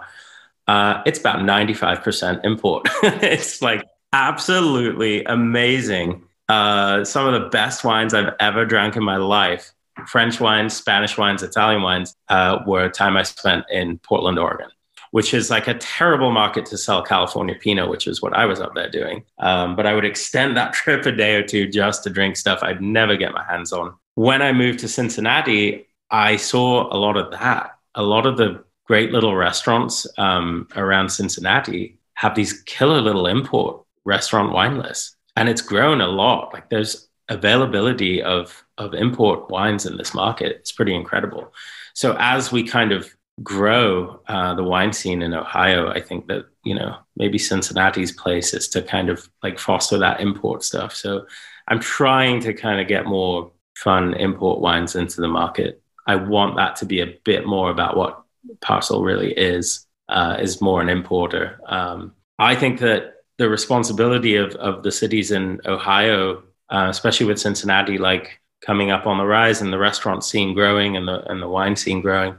Uh, it's about 95% import. *laughs* it's like absolutely amazing. Uh, some of the best wines I've ever drank in my life French wines, Spanish wines, Italian wines uh, were time I spent in Portland, Oregon, which is like a terrible market to sell California Pinot, which is what I was up there doing. Um, but I would extend that *laughs* trip a day or two just to drink stuff I'd never get my hands on. When I moved to Cincinnati, I saw a lot of that. A lot of the great little restaurants um, around Cincinnati have these killer little import restaurant wine lists. And it's grown a lot. Like there's availability of of import wines in this market. is pretty incredible. So as we kind of grow uh, the wine scene in Ohio, I think that you know maybe Cincinnati's place is to kind of like foster that import stuff. So I'm trying to kind of get more fun import wines into the market. I want that to be a bit more about what Parcel really is. Uh, is more an importer. Um, I think that the responsibility of of the cities in Ohio, uh, especially with Cincinnati, like coming up on the rise and the restaurant scene growing and the and the wine scene growing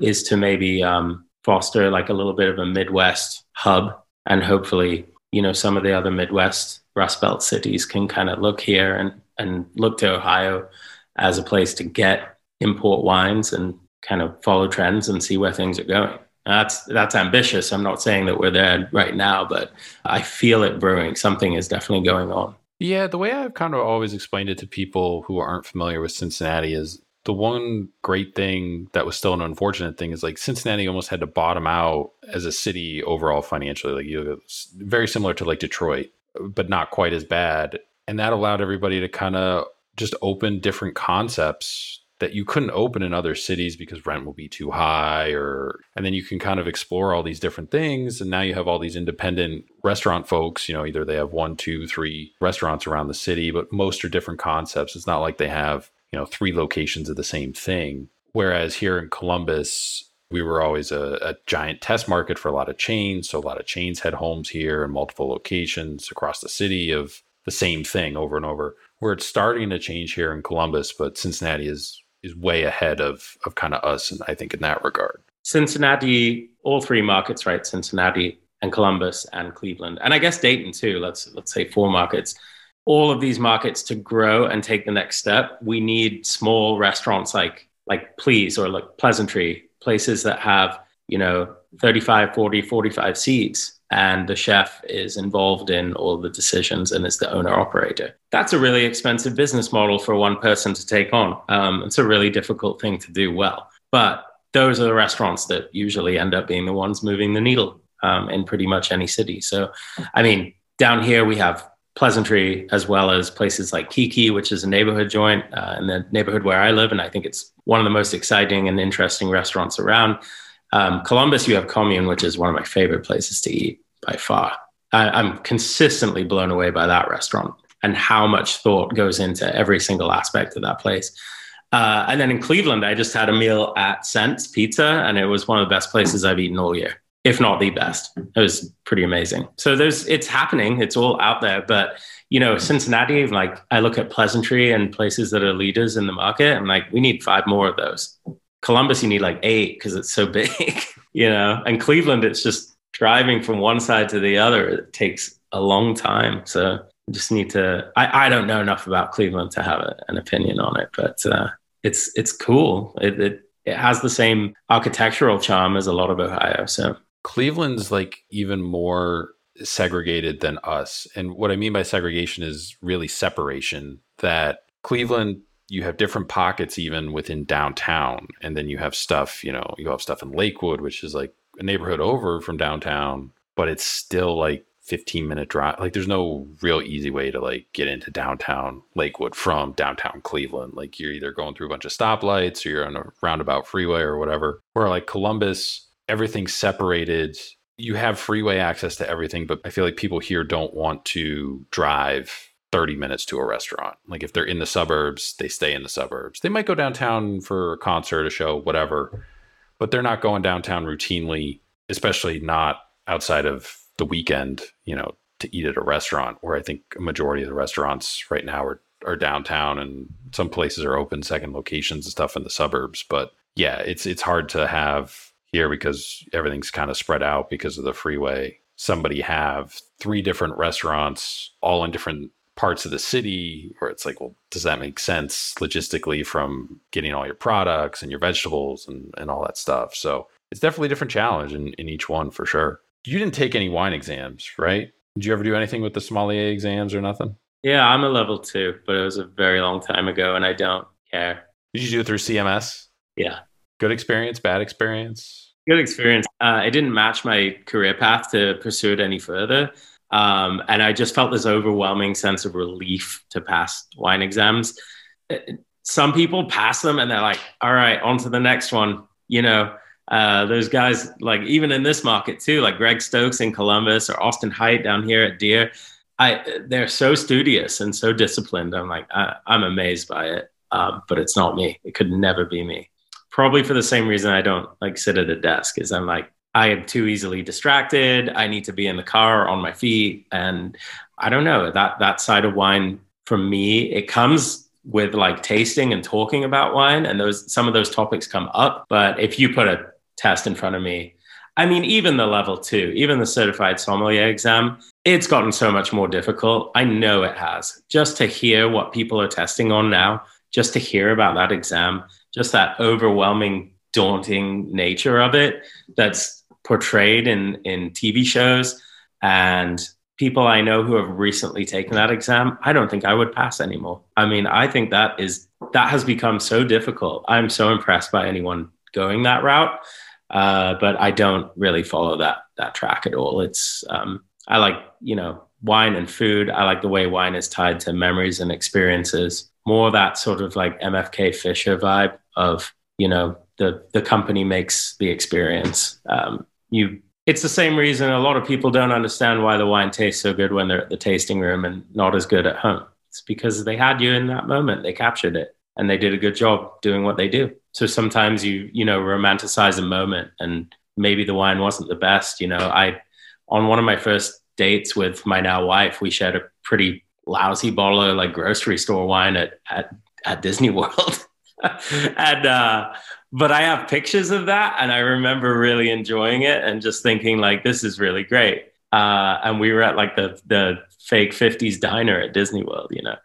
is to maybe um, foster like a little bit of a Midwest hub and hopefully you know some of the other Midwest Rust Belt cities can kind of look here and and look to Ohio as a place to get import wines and kind of follow trends and see where things are going. That's that's ambitious. I'm not saying that we're there right now, but I feel it brewing. Something is definitely going on.
Yeah, the way I've kind of always explained it to people who aren't familiar with Cincinnati is the one great thing that was still an unfortunate thing is like Cincinnati almost had to bottom out as a city overall financially. Like you very similar to like Detroit, but not quite as bad. And that allowed everybody to kind of just open different concepts that you couldn't open in other cities because rent will be too high or and then you can kind of explore all these different things. And now you have all these independent restaurant folks you know either they have one two three restaurants around the city but most are different concepts. It's not like they have you know three locations of the same thing. Whereas here in columbus we were always a, a, giant test market for a lot of chains. So a lot of chains had homes here and multiple locations across the city of the same thing over and over. Where it's starting to change here in columbus but cincinnati is is way ahead of of kind of us and I think in that regard.
Cincinnati, all three markets, right? Cincinnati and Columbus and Cleveland. And I guess Dayton too. Let's let's say four markets. All of these markets to grow and take the next step, we need small restaurants like like Please or like Pleasantry, places that have, you know, 35, 40, 45 seats and the chef is involved in all the decisions and is the owner operator. That's a really expensive business model for one person to take on. Um, it's a really difficult thing to do well. But those are the restaurants that usually end up being the ones moving the needle um, in pretty much any city. So, I mean, down here we have Pleasantry as well as places like Kiki, which is a neighborhood joint uh, in the neighborhood where I live. And I think it's one of the most exciting and interesting restaurants around. Um, Columbus, you have Commune, which is one of my favorite places to eat by far. I, am consistently blown away by that restaurant and how much thought goes into every single aspect of that place. Uh, and then in Cleveland, I just had a meal at Cent's Pizza, and it was one of the best places I've eaten all year, if not the best. It was pretty amazing. So there's, it's happening. It's all out there. But you know, Cincinnati, like I look at Pleasantry and places that are leaders in the market. I'm like, we need five more of those. Columbus, you need like eight because it's so big, *laughs* you know. And Cleveland, it's just driving from one side to the other. It takes a long time. So just need to. I, I don't know enough about Cleveland to have a, an opinion on it, but uh, it's it's cool. It, it it has the same architectural charm as a lot of Ohio. So
Cleveland's like even more segregated than us. And what I mean by segregation is really separation. That Cleveland you have different pockets even within downtown and then you have stuff you know you have stuff in lakewood which is like a neighborhood over from downtown but it's still like 15 minute drive like there's no real easy way to like get into downtown lakewood from downtown cleveland. Like you're either going through a bunch of stoplights or you're on a roundabout freeway or whatever where like columbus everything's separated. You have freeway access to everything but i feel like people here don't want to drive 30 minutes to a restaurant. Like if they're in the suburbs, they stay in the suburbs. They might go downtown for a concert, a show, whatever, but they're not going downtown routinely, especially not outside of the weekend, you know, to eat at a restaurant, where I think a majority of the restaurants right now are are downtown and some places are open second locations and stuff in the suburbs. But yeah, it's it's hard to have here because everything's kind of spread out because of the freeway. Somebody have three different restaurants all in different parts of the city where it's like, well, does that make sense logistically from getting all your products and your vegetables and, and all that stuff? So it's definitely a different challenge in, in each one for sure. You didn't take any wine exams, right? Did you ever do anything with the sommelier exams or nothing?
Yeah, I'm a level two, but it was a very long time ago and I don't care.
Did you do it through CMS?
Yeah.
Good experience, bad experience?
Good experience. Uh, it didn't match my career path to pursue it any further. Um, and I just felt this overwhelming sense of relief to pass wine exams. Uh, some people pass them and they're like, all right, on to the next one. You know, uh, those guys, like even in this market too, like Greg Stokes in Columbus or Austin Height down here at Deer, I, they're so studious and so disciplined. I'm like, I, am amazed by it. Um, but it's not me. It could never be me. Probably for the same reason I don't like sit at a desk is I'm like, I am too easily distracted. I need to be in the car on my feet. And I don't know that that side of wine for me, it comes with like tasting and talking about wine. And those some of those topics come up. But if you put a test in front of me, I mean, even the level two, even the certified sommelier exam, it's gotten so much more difficult. I know it has. Just to hear what people are testing on now, just to hear about that exam, just that overwhelming, daunting nature of it that's portrayed in in TV shows and people I know who have recently taken that exam, I don't think I would pass anymore. I mean, I think that is that has become so difficult. I'm so impressed by anyone going that route, uh, but I don't really follow that that track at all. It's um, I like you know wine and food. I like the way wine is tied to memories and experiences. More that sort of like MFK Fisher vibe of you know the the company makes the experience. Um, you it's the same reason a lot of people don't understand why the wine tastes so good when they're at the tasting room and not as good at home. It's because they had you in that moment. They captured it and they did a good job doing what they do. So sometimes you, you know, romanticize a moment and maybe the wine wasn't the best. You know, I, on one of my first dates with my now wife, we shared a pretty lousy bottle of like grocery store wine at, at, at Disney World. *laughs* and, uh, but I have pictures of that, and I remember really enjoying it and just thinking like, this is really great. Uh, and we were at like the the fake '50s diner at Disney World, you know.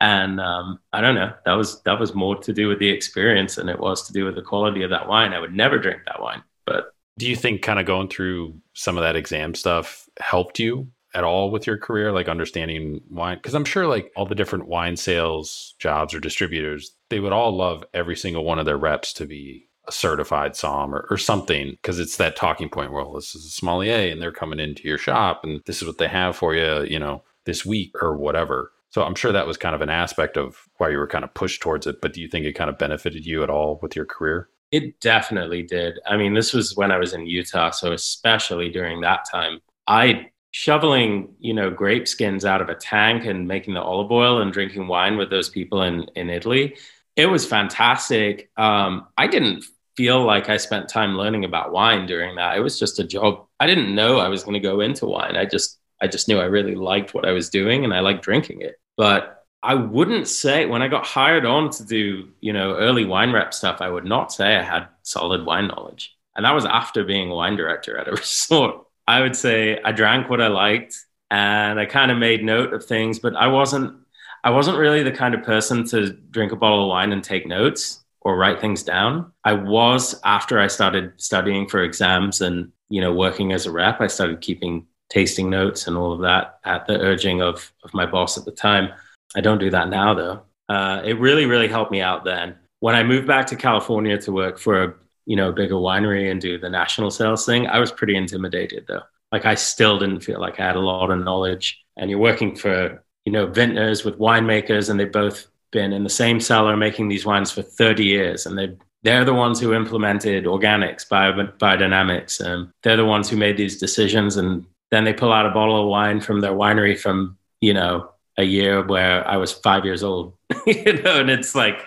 And um, I don't know, that was that was more to do with the experience than it was to do with the quality of that wine. I would never drink that wine, but
do you think kind of going through some of that exam stuff helped you at all with your career, like understanding wine? Because I'm sure like all the different wine sales jobs or distributors, they would all love every single one of their reps to be a certified som or, or something because it's that talking point well this is a sommelier and they're coming into your shop and this is what they have for you you know this week or whatever so i'm sure that was kind of an aspect of why you were kind of pushed towards it but do you think it kind of benefited you at all with your career
it definitely did i mean this was when i was in utah so especially during that time i shoveling you know grape skins out of a tank and making the olive oil and drinking wine with those people in in italy it was fantastic. Um, i didn't feel like i spent time learning about wine during that. It was just a job. I didn't know i was going to go into wine. I just i just knew i really liked what i was doing and i liked drinking it. But i wouldn't say when i got hired on to do you know early wine rep stuff i would not say i had solid wine knowledge. And that was after being a wine director at a *laughs* resort I would say I drank what I liked and I kind of made note of things, but I wasn't I wasn't really the kind of person to drink a bottle of wine and take notes or write things down. I was after I started studying for exams and you know working as a rep, I started keeping tasting notes and all of that at the urging of of my boss at the time. I don't do that now though. Uh, it really really helped me out then. When I moved back to California to work for a you know, bigger winery and do the national sales thing, I was pretty intimidated though. Like I still didn't feel like I had a lot of knowledge. And you're working for, you know, vintners with winemakers and they've both been in the same cellar making these wines for 30 years and they they're the ones who implemented organics, bio, biodynamics. and they're the ones who made these decisions. And then they pull out a bottle of wine from their winery from, you know, a year where I was five years old, *laughs* you know, and it's like,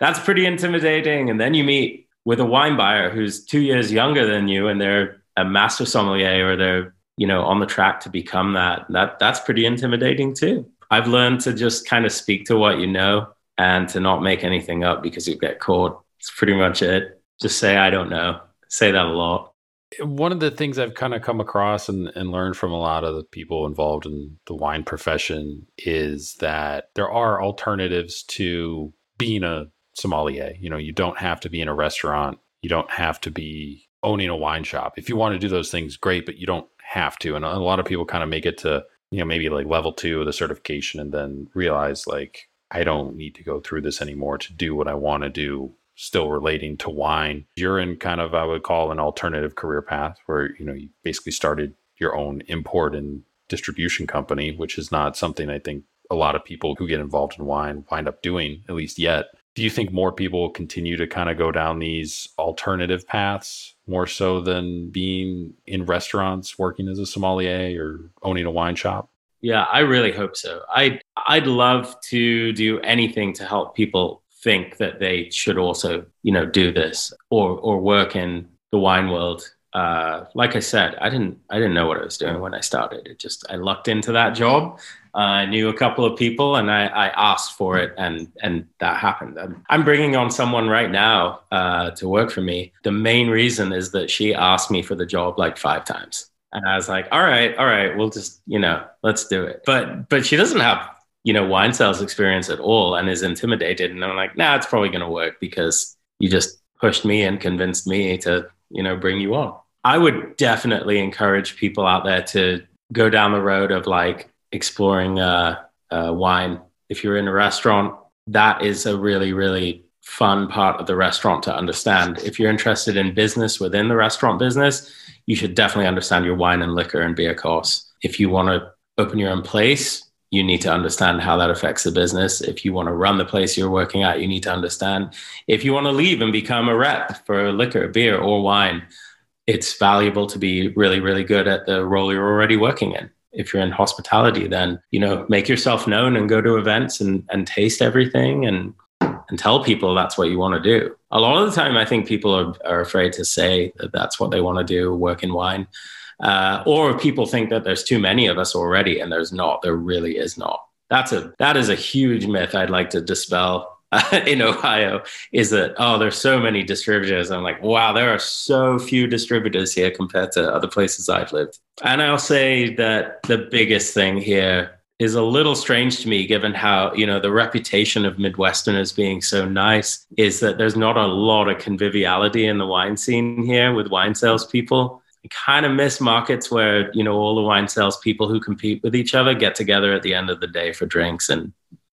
that's pretty intimidating. And then you meet with a wine buyer who's two years younger than you and they're a master sommelier or they're you know, on the track to become that, that that's pretty intimidating too. I've learned to just kind of speak to what you know and to not make anything up because you get caught. It's pretty much it. Just say, I don't know. Say that a lot.
One of the things I've kind of come across and, and learned from a lot of the people involved in the wine profession is that there are alternatives to being a sommelier. You know, you don't have to be in a restaurant, you don't have to be owning a wine shop. If you want to do those things, great, but you don't have to. And a lot of people kind of make it to, you know, maybe like level two of the certification and then realize like, I don't need to go through this anymore to do what I want to do still relating to wine. You're in kind of I would call an alternative career path where you know you basically started your own import and distribution company, which is not something I think a lot of people who get involved in wine wind up doing at least yet. Do you think more people will continue to kind of go down these alternative paths more so than being in restaurants working as a sommelier or owning a wine shop?
Yeah, I really hope so. I I'd love to do anything to help people think that they should also, you know, do this or or work in the wine world. Uh, like I said, I didn't I didn't know what I was doing when I started. It just I lucked into that job. I knew a couple of people and I, I asked for it and and that happened. I'm, I'm bringing on someone right now uh, to work for me. The main reason is that she asked me for the job like five times. And I was like, all right, all right, we'll just, you know, let's do it. But but she doesn't have you know, wine sales experience at all and is intimidated. And I'm like, nah, it's probably going to work because you just pushed me and convinced me to, you know, bring you on. I would definitely encourage people out there to go down the road of like exploring uh, uh, wine. If you're in a restaurant, that is a really, really fun part of the restaurant to understand. If you're interested in business within the restaurant business, you should definitely understand your wine and liquor and beer costs. If you want to open your own place, you need to understand how that affects the business. If you want to run the place you're working at, you need to understand. If you want to leave and become a rep for liquor, beer, or wine, it's valuable to be really, really good at the role you're already working in. If you're in hospitality, then you know make yourself known and go to events and and taste everything and and tell people that's what you want to do. A lot of the time, I think people are, are afraid to say that that's what they want to do, work in wine. Uh, or people think that there's too many of us already, and there's not. There really is not. That's a that is a huge myth I'd like to dispel uh, *laughs* in Ohio. Is that oh, there's so many distributors. I'm like, wow, there are so few distributors here compared to other places I've lived. And I'll say that the biggest thing here is a little strange to me given how you know the reputation of midwesterners being so nice is that there's not a lot of conviviality in the wine scene here with wine salespeople I kind of miss markets where you know all the wine sales people who compete with each other get together at the end of the day for drinks and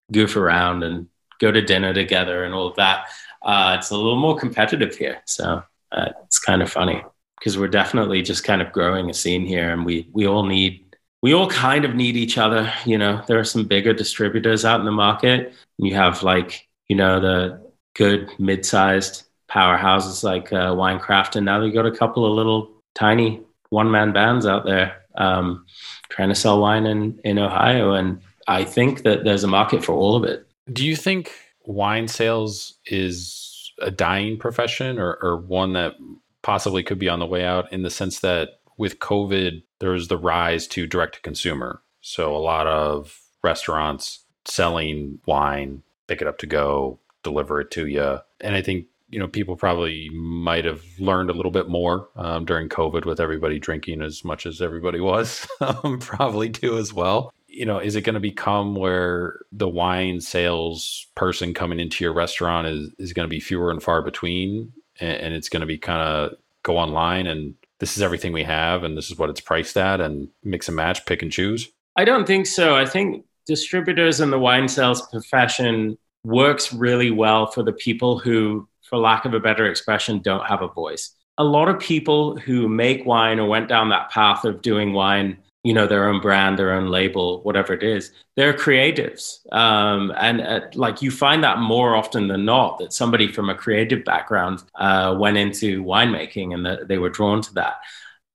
goof around and go to dinner together and all of that. Uh, it's a little more competitive here, so uh, it's kind of funny because we're definitely just kind of growing a scene here, and we we all need we all kind of need each other. You know, there are some bigger distributors out in the market. You have like you know the good mid-sized powerhouses like uh, Winecraft, and now you got a couple of little tiny one man bands out there um, trying to sell wine in, in Ohio. And I think that there's a market for all of it.
Do you think wine sales is a dying profession or, or one that possibly could be on the way out in the sense that with COVID, there's the rise to direct to consumer. So a lot of restaurants selling wine, pick it up to go, deliver it to you. And I think you know, people probably might have learned a little bit more um, during COVID with everybody drinking as much as everybody was, *laughs* um, probably do as well. You know, is it going to become where the wine sales person coming into your restaurant is, is going to be fewer and far between? And, and it's going to be kind of go online and this is everything we have and this is what it's priced at and mix and match, pick and choose?
I don't think so. I think distributors and the wine sales profession works really well for the people who for lack of a better expression, don't have a voice. A lot of people who make wine or went down that path of doing wine, you know, their own brand, their own label, whatever it is, they're creatives. Um, and uh, like you find that more often than not that somebody from a creative background uh, went into winemaking and that they were drawn to that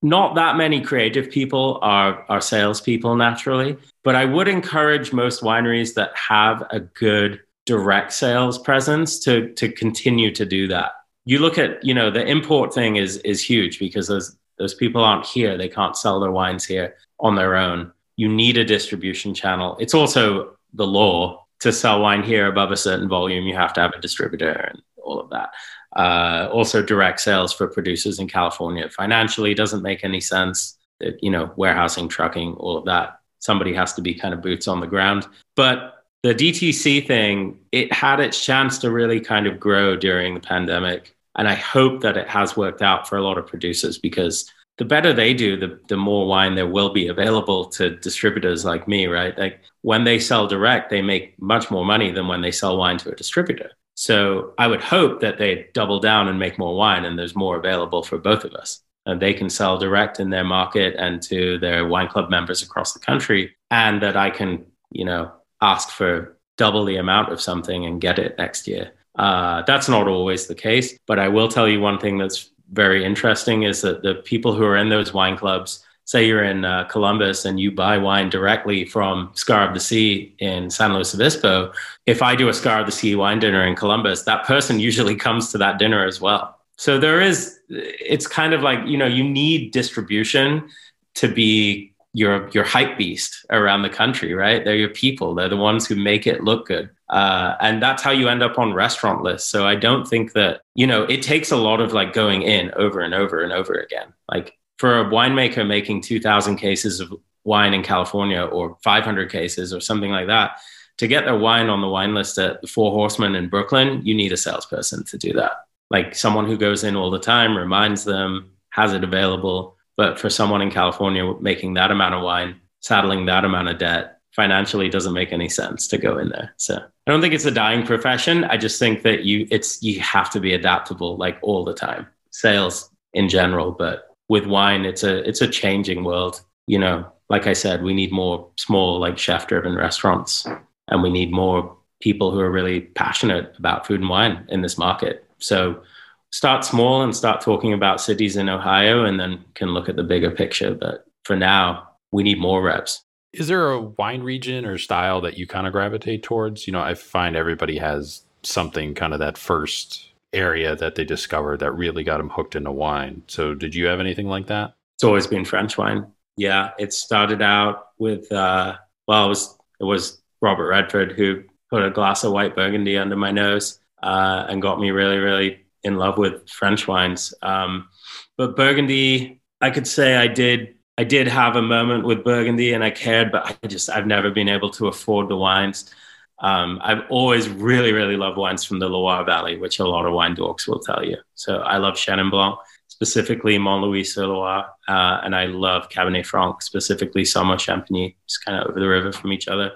not that many creative people are are salespeople naturally, but I would encourage most wineries that have a good direct sales presence to to continue to do that. You look at you know the import thing is is huge because there's Those people aren't here. They can't sell their wines here on their own. You need a distribution channel. It's also the law to sell wine here above a certain volume. You have to have a distributor and all of that. Uh, also, direct sales for producers in California financially doesn't make any sense. It, you know, warehousing, trucking, all of that. Somebody has to be kind of boots on the ground. But the DTC thing, it had its chance to really kind of grow during the pandemic. And I hope that it has worked out for a lot of producers because the better they do, the, the more wine there will be available to distributors like me, right? Like when they sell direct, they make much more money than when they sell wine to a distributor. So I would hope that they double down and make more wine and there's more available for both of us. And they can sell direct in their market and to their wine club members across the country. And that I can, you know, ask for double the amount of something and get it next year. Uh, that's not always the case, but I will tell you one thing that's very interesting is that the people who are in those wine clubs, say you're in uh, Columbus and you buy wine directly from Scar of the Sea in San Luis Obispo, if I do a Scar of the Sea wine dinner in Columbus, that person *laughs* usually comes to that dinner as well. So there is, it's kind of like, you know, you need distribution to be your your hype beast around the country, right? They're your people. They're the ones who make it look good, uh, and that's how you end up on restaurant lists. So I don't think that you know it takes a lot of like going in over and over and over again. Like for a winemaker making two thousand cases of wine in California or five hundred cases or something like that, to get their wine on the wine list at the Four Horsemen in Brooklyn, you need a salesperson to do that. Like someone who goes in all the time, reminds them, has it available but for someone in California making that amount of wine, saddling that amount of debt, financially doesn't make any sense to go in there. So I don't think it's a dying profession. I just think that you it's you have to be adaptable like all the time. Sales in general, but with wine, it's a it's a changing world. You know, like I said, we need more small like chef driven restaurants, and we need more people who are really passionate about food and wine in this market. So start small and start talking about cities in Ohio and then can look at the bigger picture. But for now, we need more reps.
Is there a wine region or style that you kind of gravitate towards? You know, I find everybody has something kind of that first area that they discovered that really got them hooked into wine. So, did you have anything like that?
It's always been French wine. Yeah, it started out with uh, well, it was it was Robert Redford who put a glass of white Burgundy under my nose uh, and got me really, really in love with French wines. Um, but Burgundy, I could say I did. I did have a moment with Burgundy, and I cared, but I just I've never been able to afford the wines. Um, I've always really, really loved wines from the Loire Valley, which a lot of wine dorks will tell you. So I love Chenin Blanc, specifically Montlouis sur Loire, uh, and I love Cabernet Franc, specifically Saumur Champigny, just kind of over the river from each other,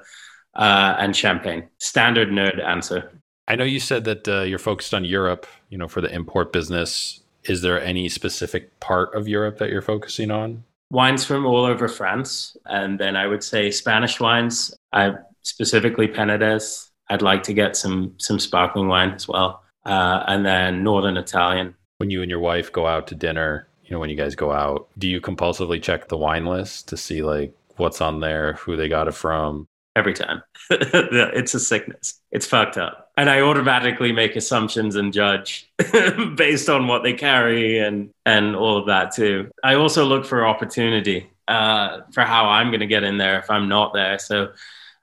uh, and Champagne. Standard nerd answer.
I know you said that uh, you're focused on Europe, you know, for the import business. Is there any specific part of Europe that you're focusing on?
Wines from all over France, and then I would say Spanish wines. I specifically Penedès. I'd like to get some some sparkling wine as well, uh, and then Northern Italian.
When you and your wife go out to dinner, you know, when you guys go out, do you compulsively check the wine list to see like what's on there, who they got it from?
Every time, *laughs* it's a sickness. It's fucked up and I automatically make assumptions and judge *laughs* based on what they carry and and all of that too. I also look for opportunity uh, for how I'm going to get in there if I'm not there. So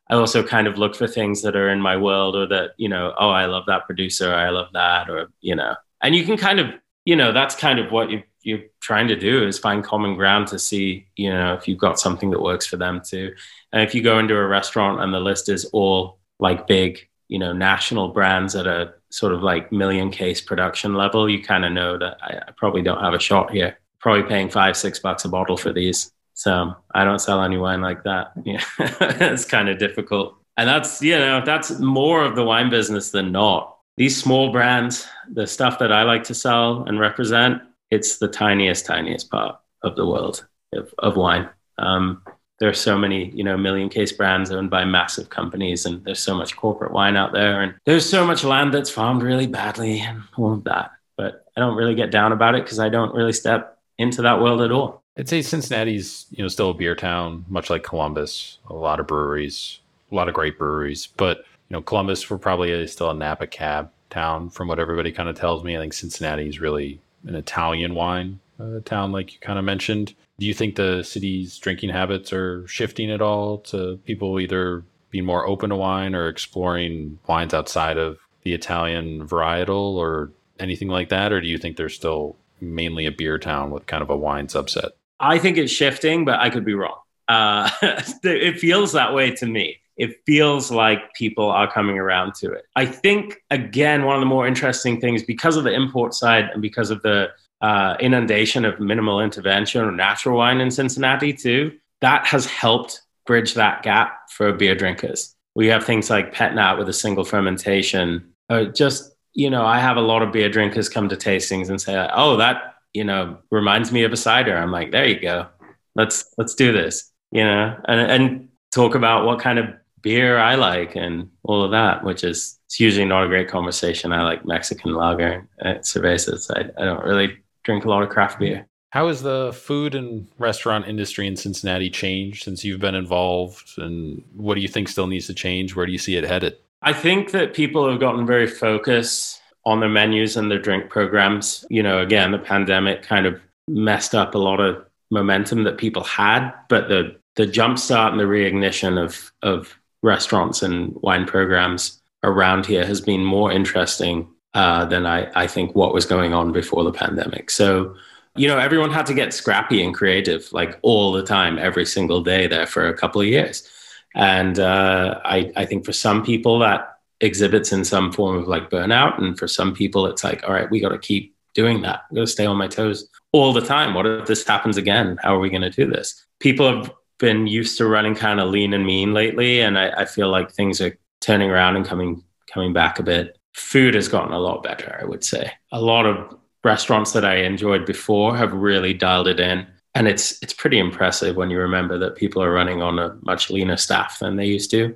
I also kind of look for things that are in my world or that you know, oh, I love that producer, I love that, or you know, and you can kind of you know that's kind of what you you're trying to do is find common ground to see you know if you've got something that works for them too. And if you go into a restaurant and the list is all like big you know national brands at a sort of like million case production level, you kind of know that I, I, probably don't have a shot here. Probably paying five six bucks a bottle for these, so I don't sell any wine like that. *laughs* Yeah, it's kind of difficult, and that's you know that's more of the wine business than not. These small brands, the stuff that I like to sell and represent, it's the tiniest tiniest part of the world of, of wine. Um, there are so many, you know, million case brands owned by massive companies, and there's so much corporate wine out there, and there's so much land that's farmed really badly, and all of that. But I don't really get down about it because I don't really step into that world at all.
I'd say Cincinnati's, you know, still a beer town, much like Columbus. A lot of breweries, a lot of great breweries, but you know, Columbus we're probably still a Napa cab town, from what everybody kind of tells me. I think Cincinnati is really an Italian wine a town like you kind of mentioned. Do you think the city's drinking habits are shifting at all to people either being more open to wine or exploring wines outside of the Italian varietal or anything like that? Or do you think they're still mainly a beer town with kind of a wine subset?
I think it's shifting, but I could be wrong. Uh, *laughs* it feels that way to me. It feels like people are coming around to it. I think, again, one of the more interesting things because of the import side and because of the uh, inundation of minimal intervention or natural wine in Cincinnati, too, that has helped bridge that gap for beer drinkers. We have things like Pet Nat with a single fermentation. Uh, just, you know, I have a lot of beer drinkers come to tastings and say, oh, that, you know, reminds me of a cider. I'm like, there you go. Let's, let's do this, you know, and, and talk about what kind of beer I like and all of that, which is it's usually not a great conversation. I like Mexican lager and uh, cervezas. I, I don't really drink a lot of craft beer.
How has the food and restaurant industry in Cincinnati changed since you've been involved? And what do you think still needs to change? Where do you see it headed?
I think that people have gotten very focused on their menus and their drink programs. You know, again, the pandemic kind of messed up a lot of momentum that people had, but the the jumpstart and the reignition of of restaurants and wine programs around here has been more interesting uh, than I, I think what was going on before the pandemic. So, you know, everyone had to get scrappy and creative like all the time, every single day there for a couple of years. And uh, I, I think for some people that exhibits in some form of like burnout. And for some people, it's like, all right, we got to keep doing that. I got to stay on my toes all the time. What if this happens again? How are we going to do this? People have been used to running kind of lean and mean lately, and I, I feel like things are turning around and coming coming back a bit. Food has gotten a lot better, I would say. A lot of restaurants that I enjoyed before have really dialed it in. And it's it's pretty impressive when you remember that people are running on a much leaner staff than they used to.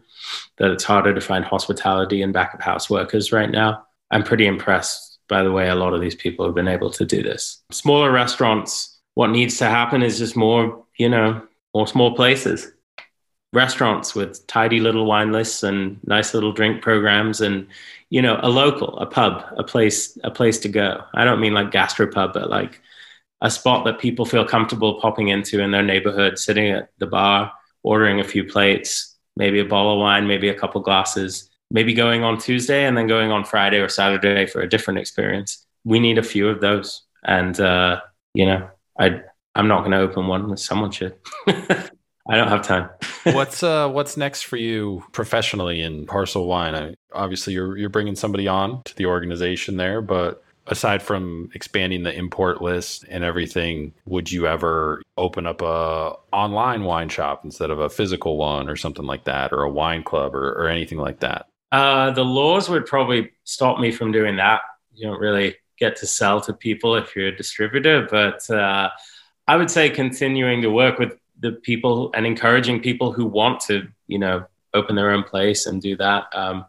That it's harder to find hospitality and back of house workers right now. I'm pretty impressed by the way a lot of these people have been able to do this. Smaller restaurants, what needs to happen is just more, you know, or small places, restaurants with tidy little wine lists and nice little drink programs, and you know, a local, a pub, a place, a place to go. I don't mean like gastropub, but like a spot that people feel comfortable popping into in their neighborhood, sitting at the bar, ordering a few plates, maybe a bottle of wine, maybe a couple glasses, maybe going on Tuesday and then going on Friday or Saturday for a different experience. We need a few of those, and uh, you know, I I'm not going to open one. Someone should. *laughs* I don't have time. *laughs*
what's uh what's next for you professionally in Parcel Wine? I, obviously, you're you're bringing somebody on to the organization there, but aside from expanding the import list and everything, would you ever open up a online wine shop instead of a physical one or something like that, or a wine club or, or anything like that?
Uh, the laws would probably stop me from doing that. You don't really get to sell to people if you're a distributor, but uh, I would say continuing to work with the people and encouraging people who want to, you know, open their own place and do that. Um,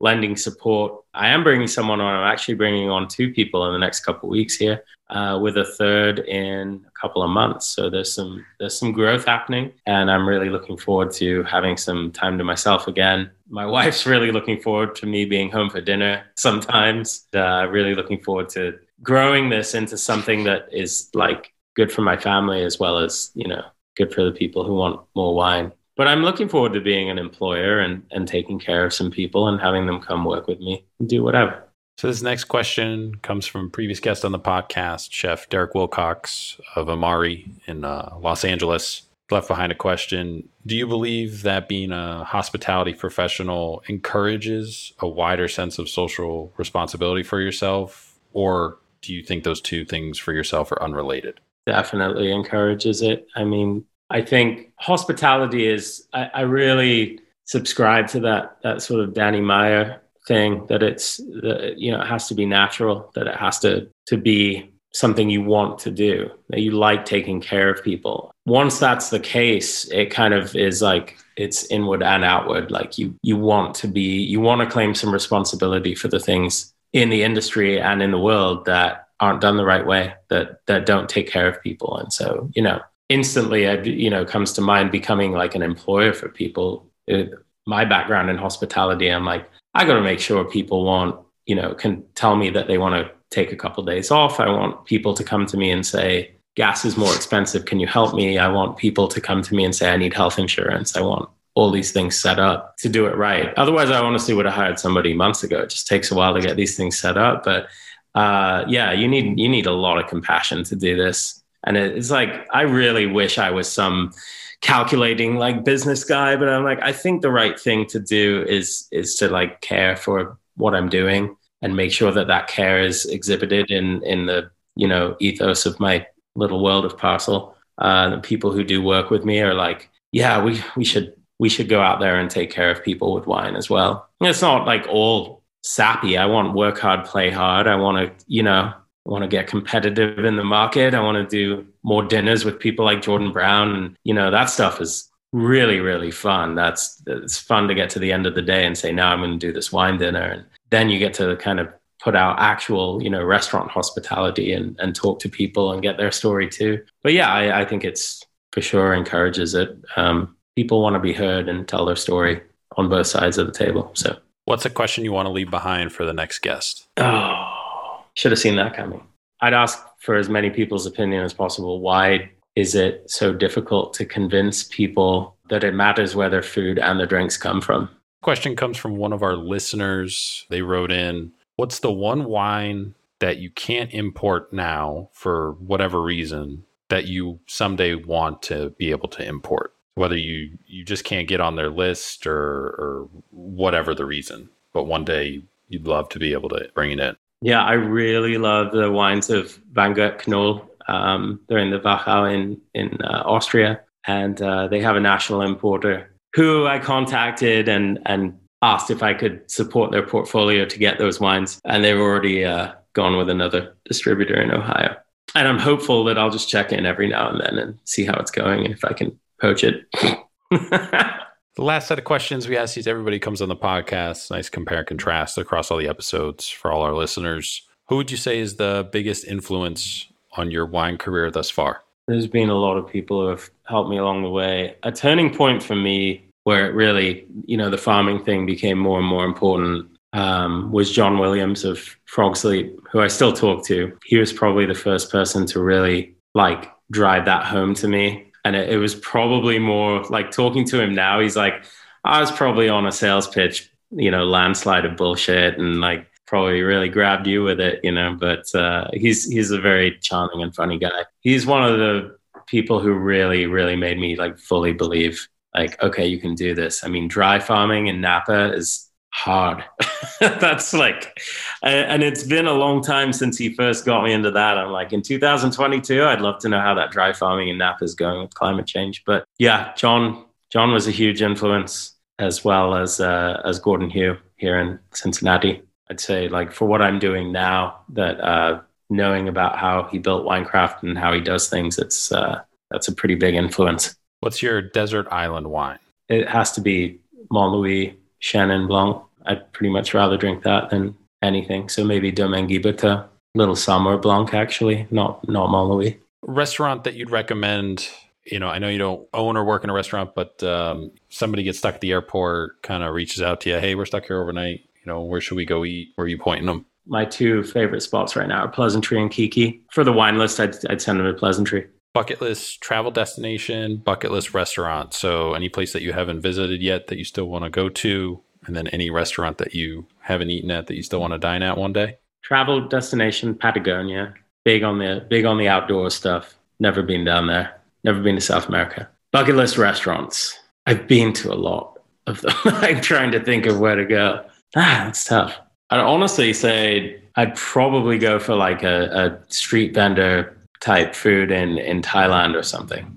lending support. I am bringing someone on. I'm actually bringing on two people in the next couple weeks here, uh, with a third in a couple of months. So there's some there's some growth happening, and I'm really looking forward to having some time to myself again. My *laughs* wife's really looking forward to me being home for dinner sometimes. Uh, really looking forward to growing this into something that is like good for my family as well as you know good for the people who want more wine. But i'm looking forward to being an employer and and taking care of some people and having them come work with me and do whatever.
So this next question comes from previous guest on the podcast chef derek wilcox of amari in uh, los angeles. Left behind a question. Do you believe that being a hospitality professional encourages a wider sense of social responsibility for yourself or do you think those two things for yourself are unrelated
definitely encourages it. I mean, I think hospitality is, I, I really subscribe to that, that sort of Danny Meyer thing that it's, the, you know, it has to be natural, that it has to, to be something you want to do, that you like taking care of people. Once that's the case, it kind of is like it's inward and outward. Like you you want to be you want to claim some responsibility for the things in the industry and in the world that aren't done the right way that that don't take care of people and so you know instantly I, you know comes to mind becoming like an employer for people it, my background in hospitality i'm like i got to make sure people want you know can tell me that they want to take a couple of days off. I want people to come to me and say, gas is more expensive. Can you help me? I want people to come to me and say, I need health insurance. I want all these things set up to do it right. Otherwise, I honestly would have hired somebody months ago. It just takes a while to get these things set up. But uh, yeah, you need you need a lot of compassion to do this. And it's like I really wish I was some calculating like business guy, but I'm like I think the right thing to do is is to like care for what I'm doing and make sure that that care is exhibited in in the you know ethos of my little world of parcel. Uh, the people who do work with me are like, yeah, we we should we should go out there and take care of people with wine as well. And it's not like all sappy. I want work hard, play hard. I want to, you know, I want to get competitive in the market. I want to do more dinners with people like Jordan Brown. And, you know, that stuff is really, really fun. That's it's fun to get to the end of the day and say, now I'm going to do this wine dinner. And then you get to kind of put out actual, you know, restaurant hospitality and, and talk to people and get their story too. But yeah, I, I think it's for sure encourages it. Um, people want to be heard and tell their story on both sides of the table. So,
what's a question you want to leave behind for the next guest?
Oh, should have seen that coming. I'd ask for as many people's opinion as possible. Why is it so difficult to convince people that it matters where their food and their drinks come from?
Question comes from one of our listeners. They wrote in, What's the one wine that you can't import now for whatever reason that you someday want to be able to import? Whether you, you just can't get on their list or, or whatever the reason, but one day you'd love to be able to bring it in.
Yeah, I really love the wines of Weingut Knoll. Um, they're in the Wachau in, in uh, Austria, and uh, they have a national importer who I contacted and, and asked if I could support their portfolio to get those wines, and they've already uh, gone with another distributor in Ohio. And I'm hopeful that I'll just check in every now and then and see how it's going, and if I can poach it. *laughs*
the last set of questions we ask is everybody comes on the podcast. Nice compare and contrast across all the episodes for all our listeners. Who would you say is the biggest influence on your wine career thus far?
There's been a lot of people who have helped me along the way. A turning point for me where it really, you know, the farming thing became more and more important um, was John Williams of Frog's Leap, who I still talk to. He was probably the first person to really like drive that home to me. And it, it was probably more like talking to him now. He's like, I was probably on a sales pitch, you know, landslide of bullshit and like probably really grabbed you with it, you know. But uh, he's he's a very charming and funny guy. He's one of the people who really, really made me like fully believe like, okay, you can do this. I mean, dry farming in Napa is hard. *laughs* That's like, and it's been a long time since he first got me into that. I'm like, in 2022, I'd love to know how that dry farming in Napa is going with climate change. But yeah, John, John was a huge influence as well as uh, as Gordon Hugh here in Cincinnati. I'd say like for what I'm doing now, that uh, knowing about how he built Winecraft and how he does things, it's uh, that's a pretty big influence.
What's your desert island wine?
It has to be Mont Montlouis Chenin Blanc. I'd pretty much rather drink that than anything. So maybe Domaine Guiberteau, little Saumur Blanc actually, not not Montlouis.
Restaurant that you'd recommend? You know, I know you don't own or work in a restaurant, but um, somebody gets stuck at the airport, kind of reaches out to you. Hey, we're stuck here overnight. You know, where should we go eat? Where are you pointing them?
My two favorite spots right now are Pleasantry and Kiki. For the wine list, I'd, I'd send them to Pleasantry
bucket list travel destination, bucket list restaurant. So any place that you haven't visited yet that you still want to go to, and then any restaurant that you haven't eaten at that you still want to dine at one day.
Travel destination Patagonia. Big on the big on the outdoor stuff. Never been down there. Never been to South America. Bucket list restaurants. I've been to a lot of them. *laughs* I'm trying to think of where to go. Ah, that's tough. I'd honestly say I'd probably go for like a, a street vendor type food in in Thailand or something.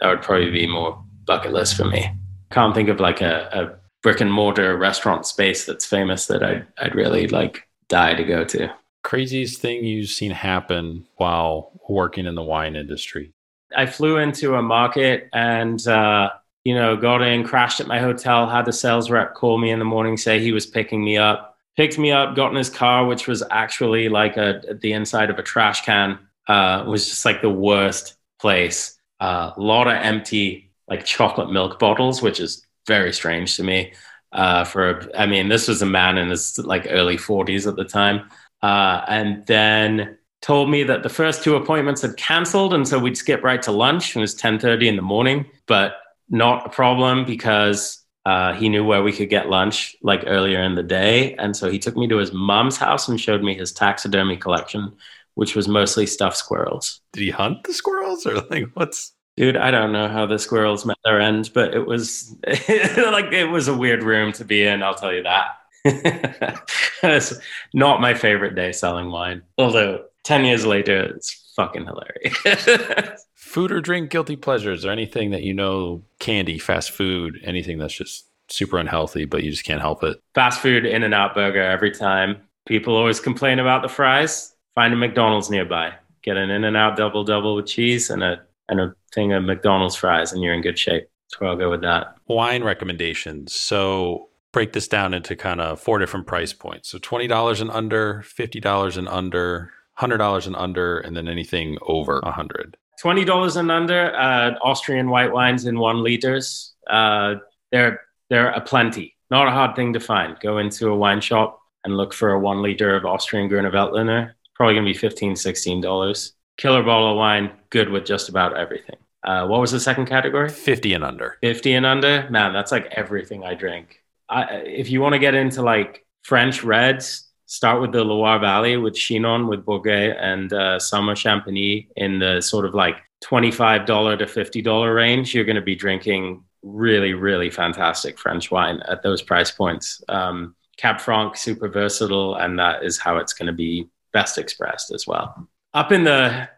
That would probably be more bucket list for me. Can't think of like a, a brick and mortar restaurant space that's famous that I'd I'd really like die to go to.
Craziest thing you've seen happen while working in the wine industry?
I flew into a market and uh, you know got in, crashed at my hotel, had the sales rep call me in the morning, say he was picking me up, picked me up, got in his car, which was actually like a the inside of a trash can uh, was just like the worst place. A uh, lot of empty like chocolate milk bottles, which is very strange to me. Uh, for I mean, this was a man in his like early 40s at the time. uh, and then told me that the first two appointments had canceled, and so we'd skip right to lunch. It was ten thirty in the morning, but not a problem because uh, he knew where we could get lunch like earlier in the day. And so he took me to his mom's house and showed me his taxidermy collection, which was mostly stuffed squirrels.
Did he hunt the squirrels or like what's?
Dude, I don't know how the squirrels met their end, but it was *laughs* like it was a weird room to be in. I'll tell you that. *laughs* it's not my favorite day selling wine. Although 10 years later, it's fucking hilarious. *laughs*
food or drink guilty pleasures or anything that you know candy fast food anything that's just super unhealthy but you just can't help it
fast food in and out burger every time people always complain about the fries find a mcdonald's nearby get an in and out double double with cheese and a and a thing of mcdonald's fries and you're in good shape so i'll go with that
wine recommendations so break this down into kind of four different price points so $20 and under $50 and under $100 and under and then anything over a 100
twenty dollars and under uh, Austrian white wines in one liters. Uh, they're they're a plenty. Not a hard thing to find. Go into a wine shop and look for a one liter of Austrian Grüner Veltliner. Probably gonna be 15 dollars. Killer bottle of wine, good with just about everything. Uh, what was the second category?
50 and under.
50 and under? Man, that's like everything I drink. I, if you want to get into like French reds, start with the Loire Valley with Chinon, with Bourgogne, and uh, Saumur Champigny in the sort of like $25 to $50 range. You're going to be drinking really, really fantastic French wine at those price points. Um, Cab Franc, super versatile, and that is how it's going to be best expressed as well. Up in the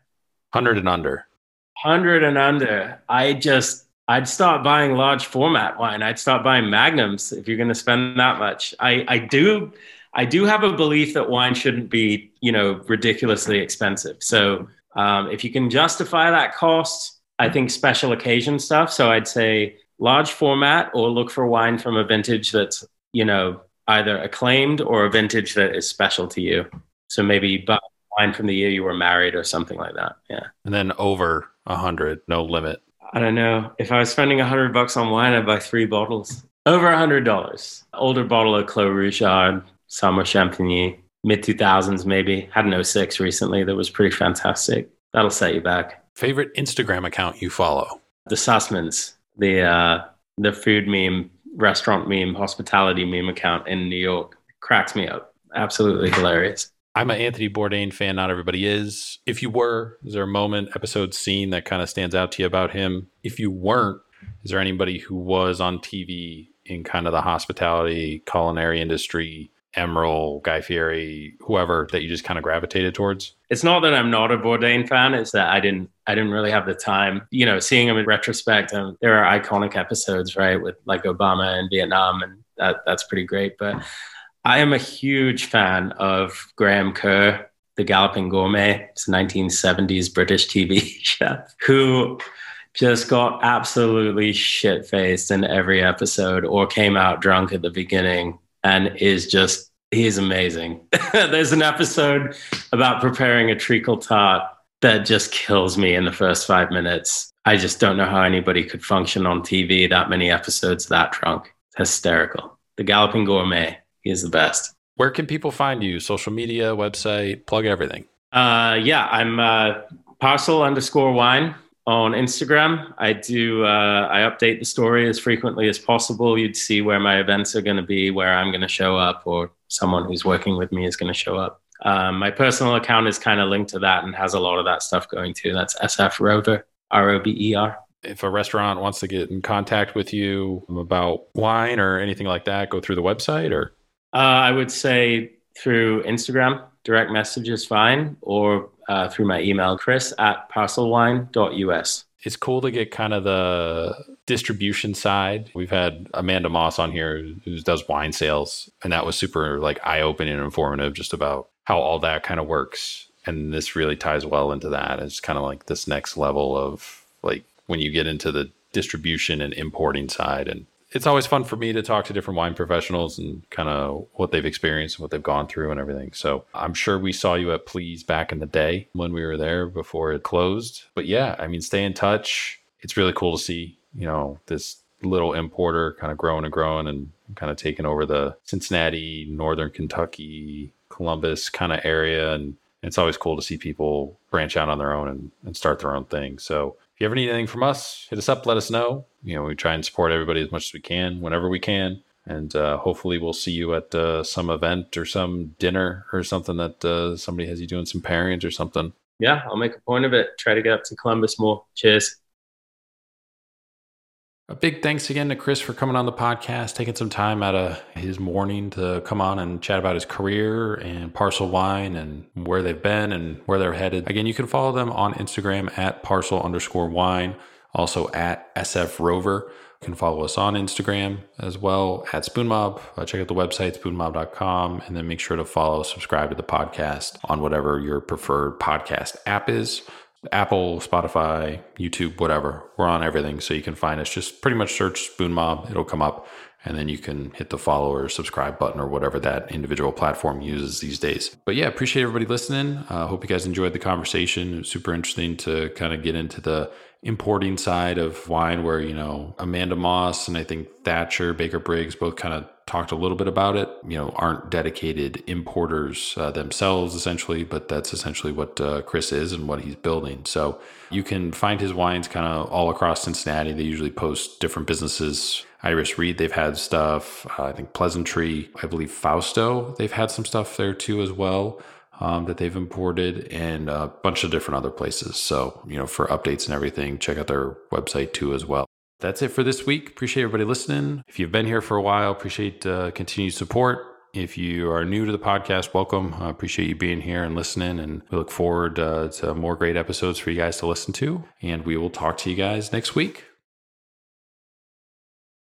100 and under.
100 and under, I just I'd start buying large format wine. I'd start buying magnums if you're going to spend that much. I, I do I do have a belief that wine shouldn't be, you know, ridiculously expensive. So um, if you can justify that cost, I think special occasion stuff. So I'd say large format or look for wine from a vintage that's, you know, either acclaimed or a vintage that is special to you. So maybe buy wine from the year you were married or something like that. Yeah.
And then over a hundred, no limit.
I don't know. If I was spending a hundred bucks on wine, I'd buy three bottles. Over a hundred dollars. Older bottle of Clos Rougeard, Saumur Champigny, mid 2000s maybe. Had an 06 recently that was pretty fantastic. That'll set you back.
Favorite Instagram account you follow?
The Sussmans, the uh, the food meme, restaurant meme, hospitality meme account in New York. Cracks me up. Absolutely hilarious.
I'm an Anthony Bourdain fan. Not everybody is. If you were, is there a moment, episode, scene that kind of stands out to you about him? If you weren't, is there anybody who was on TV in kind of the hospitality, culinary industry Emeril, Guy Fieri, whoever that you just kind of gravitated towards?
It's not that I'm not a Bourdain fan; it's that I didn't I didn't really have the time. You know, seeing him in retrospect, um, there are iconic episodes, right, with like Obama and Vietnam, and that that's pretty great. But I am a huge fan of Graham Kerr, the Galloping Gourmet. It's 1970s British TV *laughs* chef who just got absolutely shit faced in every episode or came out drunk at the beginning and is just he's amazing. *laughs* There's an episode about preparing a treacle tart that just kills me in the first five minutes. I just don't know how anybody could function on TV that many episodes that drunk. It's hysterical. The Galloping Gourmet, he is the best.
Where can people find you? Social media, website, plug everything.
Uh, yeah, I'm uh, parcel underscore wine on Instagram. I do uh, I update the story as frequently as possible. You'd see where my events are going to be, where I'm going to show up, or someone who's working with me is going to show up. Um, my personal account is kind of linked to that and has a lot of that stuff going too. That's SF Rover R O B E R.
If a restaurant wants to get in contact with you about wine or anything like that, go through the website or?
Uh, I would say through Instagram, direct message is fine, or uh, through my email, chris at parcelwine.us.
It's cool to get kind of the distribution side. We've had Amanda Moss on here who does wine sales, and that was super like eye opening and informative just about how all that kind of works. And this really ties well into that. It's kind of like this next level of like when you get into the distribution and importing side and it's always fun for me to talk to different wine professionals and kind of what they've experienced and what they've gone through and everything. So I'm sure we saw you at Please back in the day when we were there before it closed. But yeah, I mean, stay in touch. It's really cool to see, you know, this little importer kind of growing and growing and kind of taking over the Cincinnati, Northern Kentucky, Columbus kind of area. And it's always cool to see people branch out on their own and, and start their own thing. So if you ever need anything from us, hit us up, let us know. You know, we try and support everybody as much as we can, whenever we can. And uh, hopefully, we'll see you at uh, some event or some dinner or something that uh, somebody has you doing some pairings or something.
Yeah, I'll make a point of it. Try to get up to Columbus more. Cheers.
A big thanks again to Chris for coming on the podcast, taking some time out of his morning to come on and chat about his career and Parcel Wine and where they've been and where they're headed. Again, you can follow them on Instagram at parcel underscore wine, also at SF Rover. You can follow us on Instagram as well at Spoonmob. Uh, check out the website, spoonmob.com, and then make sure to follow, subscribe to the podcast on whatever your preferred podcast app is. Apple, Spotify, YouTube, whatever. We're on everything. So you can find us. Just pretty much search Spoon Mob. It'll come up. And then you can hit the follow or subscribe button or whatever that individual platform uses these days. But yeah, appreciate everybody listening. Uh, hope you guys enjoyed the conversation. Super interesting to kind of get into the importing side of wine where, you know, Amanda Moss and I think Thatcher, Baker Briggs both kind of talked a little bit about it, you know, aren't dedicated importers uh, themselves essentially, but that's essentially what uh, Chris is and what he's building. So you can find his wines kind of all across Cincinnati. They usually post different businesses. Iris Reed, they've had stuff. Uh, I think Pleasantry, I believe Fausto, they've had some stuff there too as well um, that they've imported and a bunch of different other places. So, you know, for updates and everything, check out their website too as well. That's it for this week. Appreciate everybody listening. If you've been here for a while, appreciate uh, continued support. If you are new to the podcast, welcome. I appreciate you being here and listening. And we look forward uh, to more great episodes for you guys to listen to. And we will talk to you guys next week.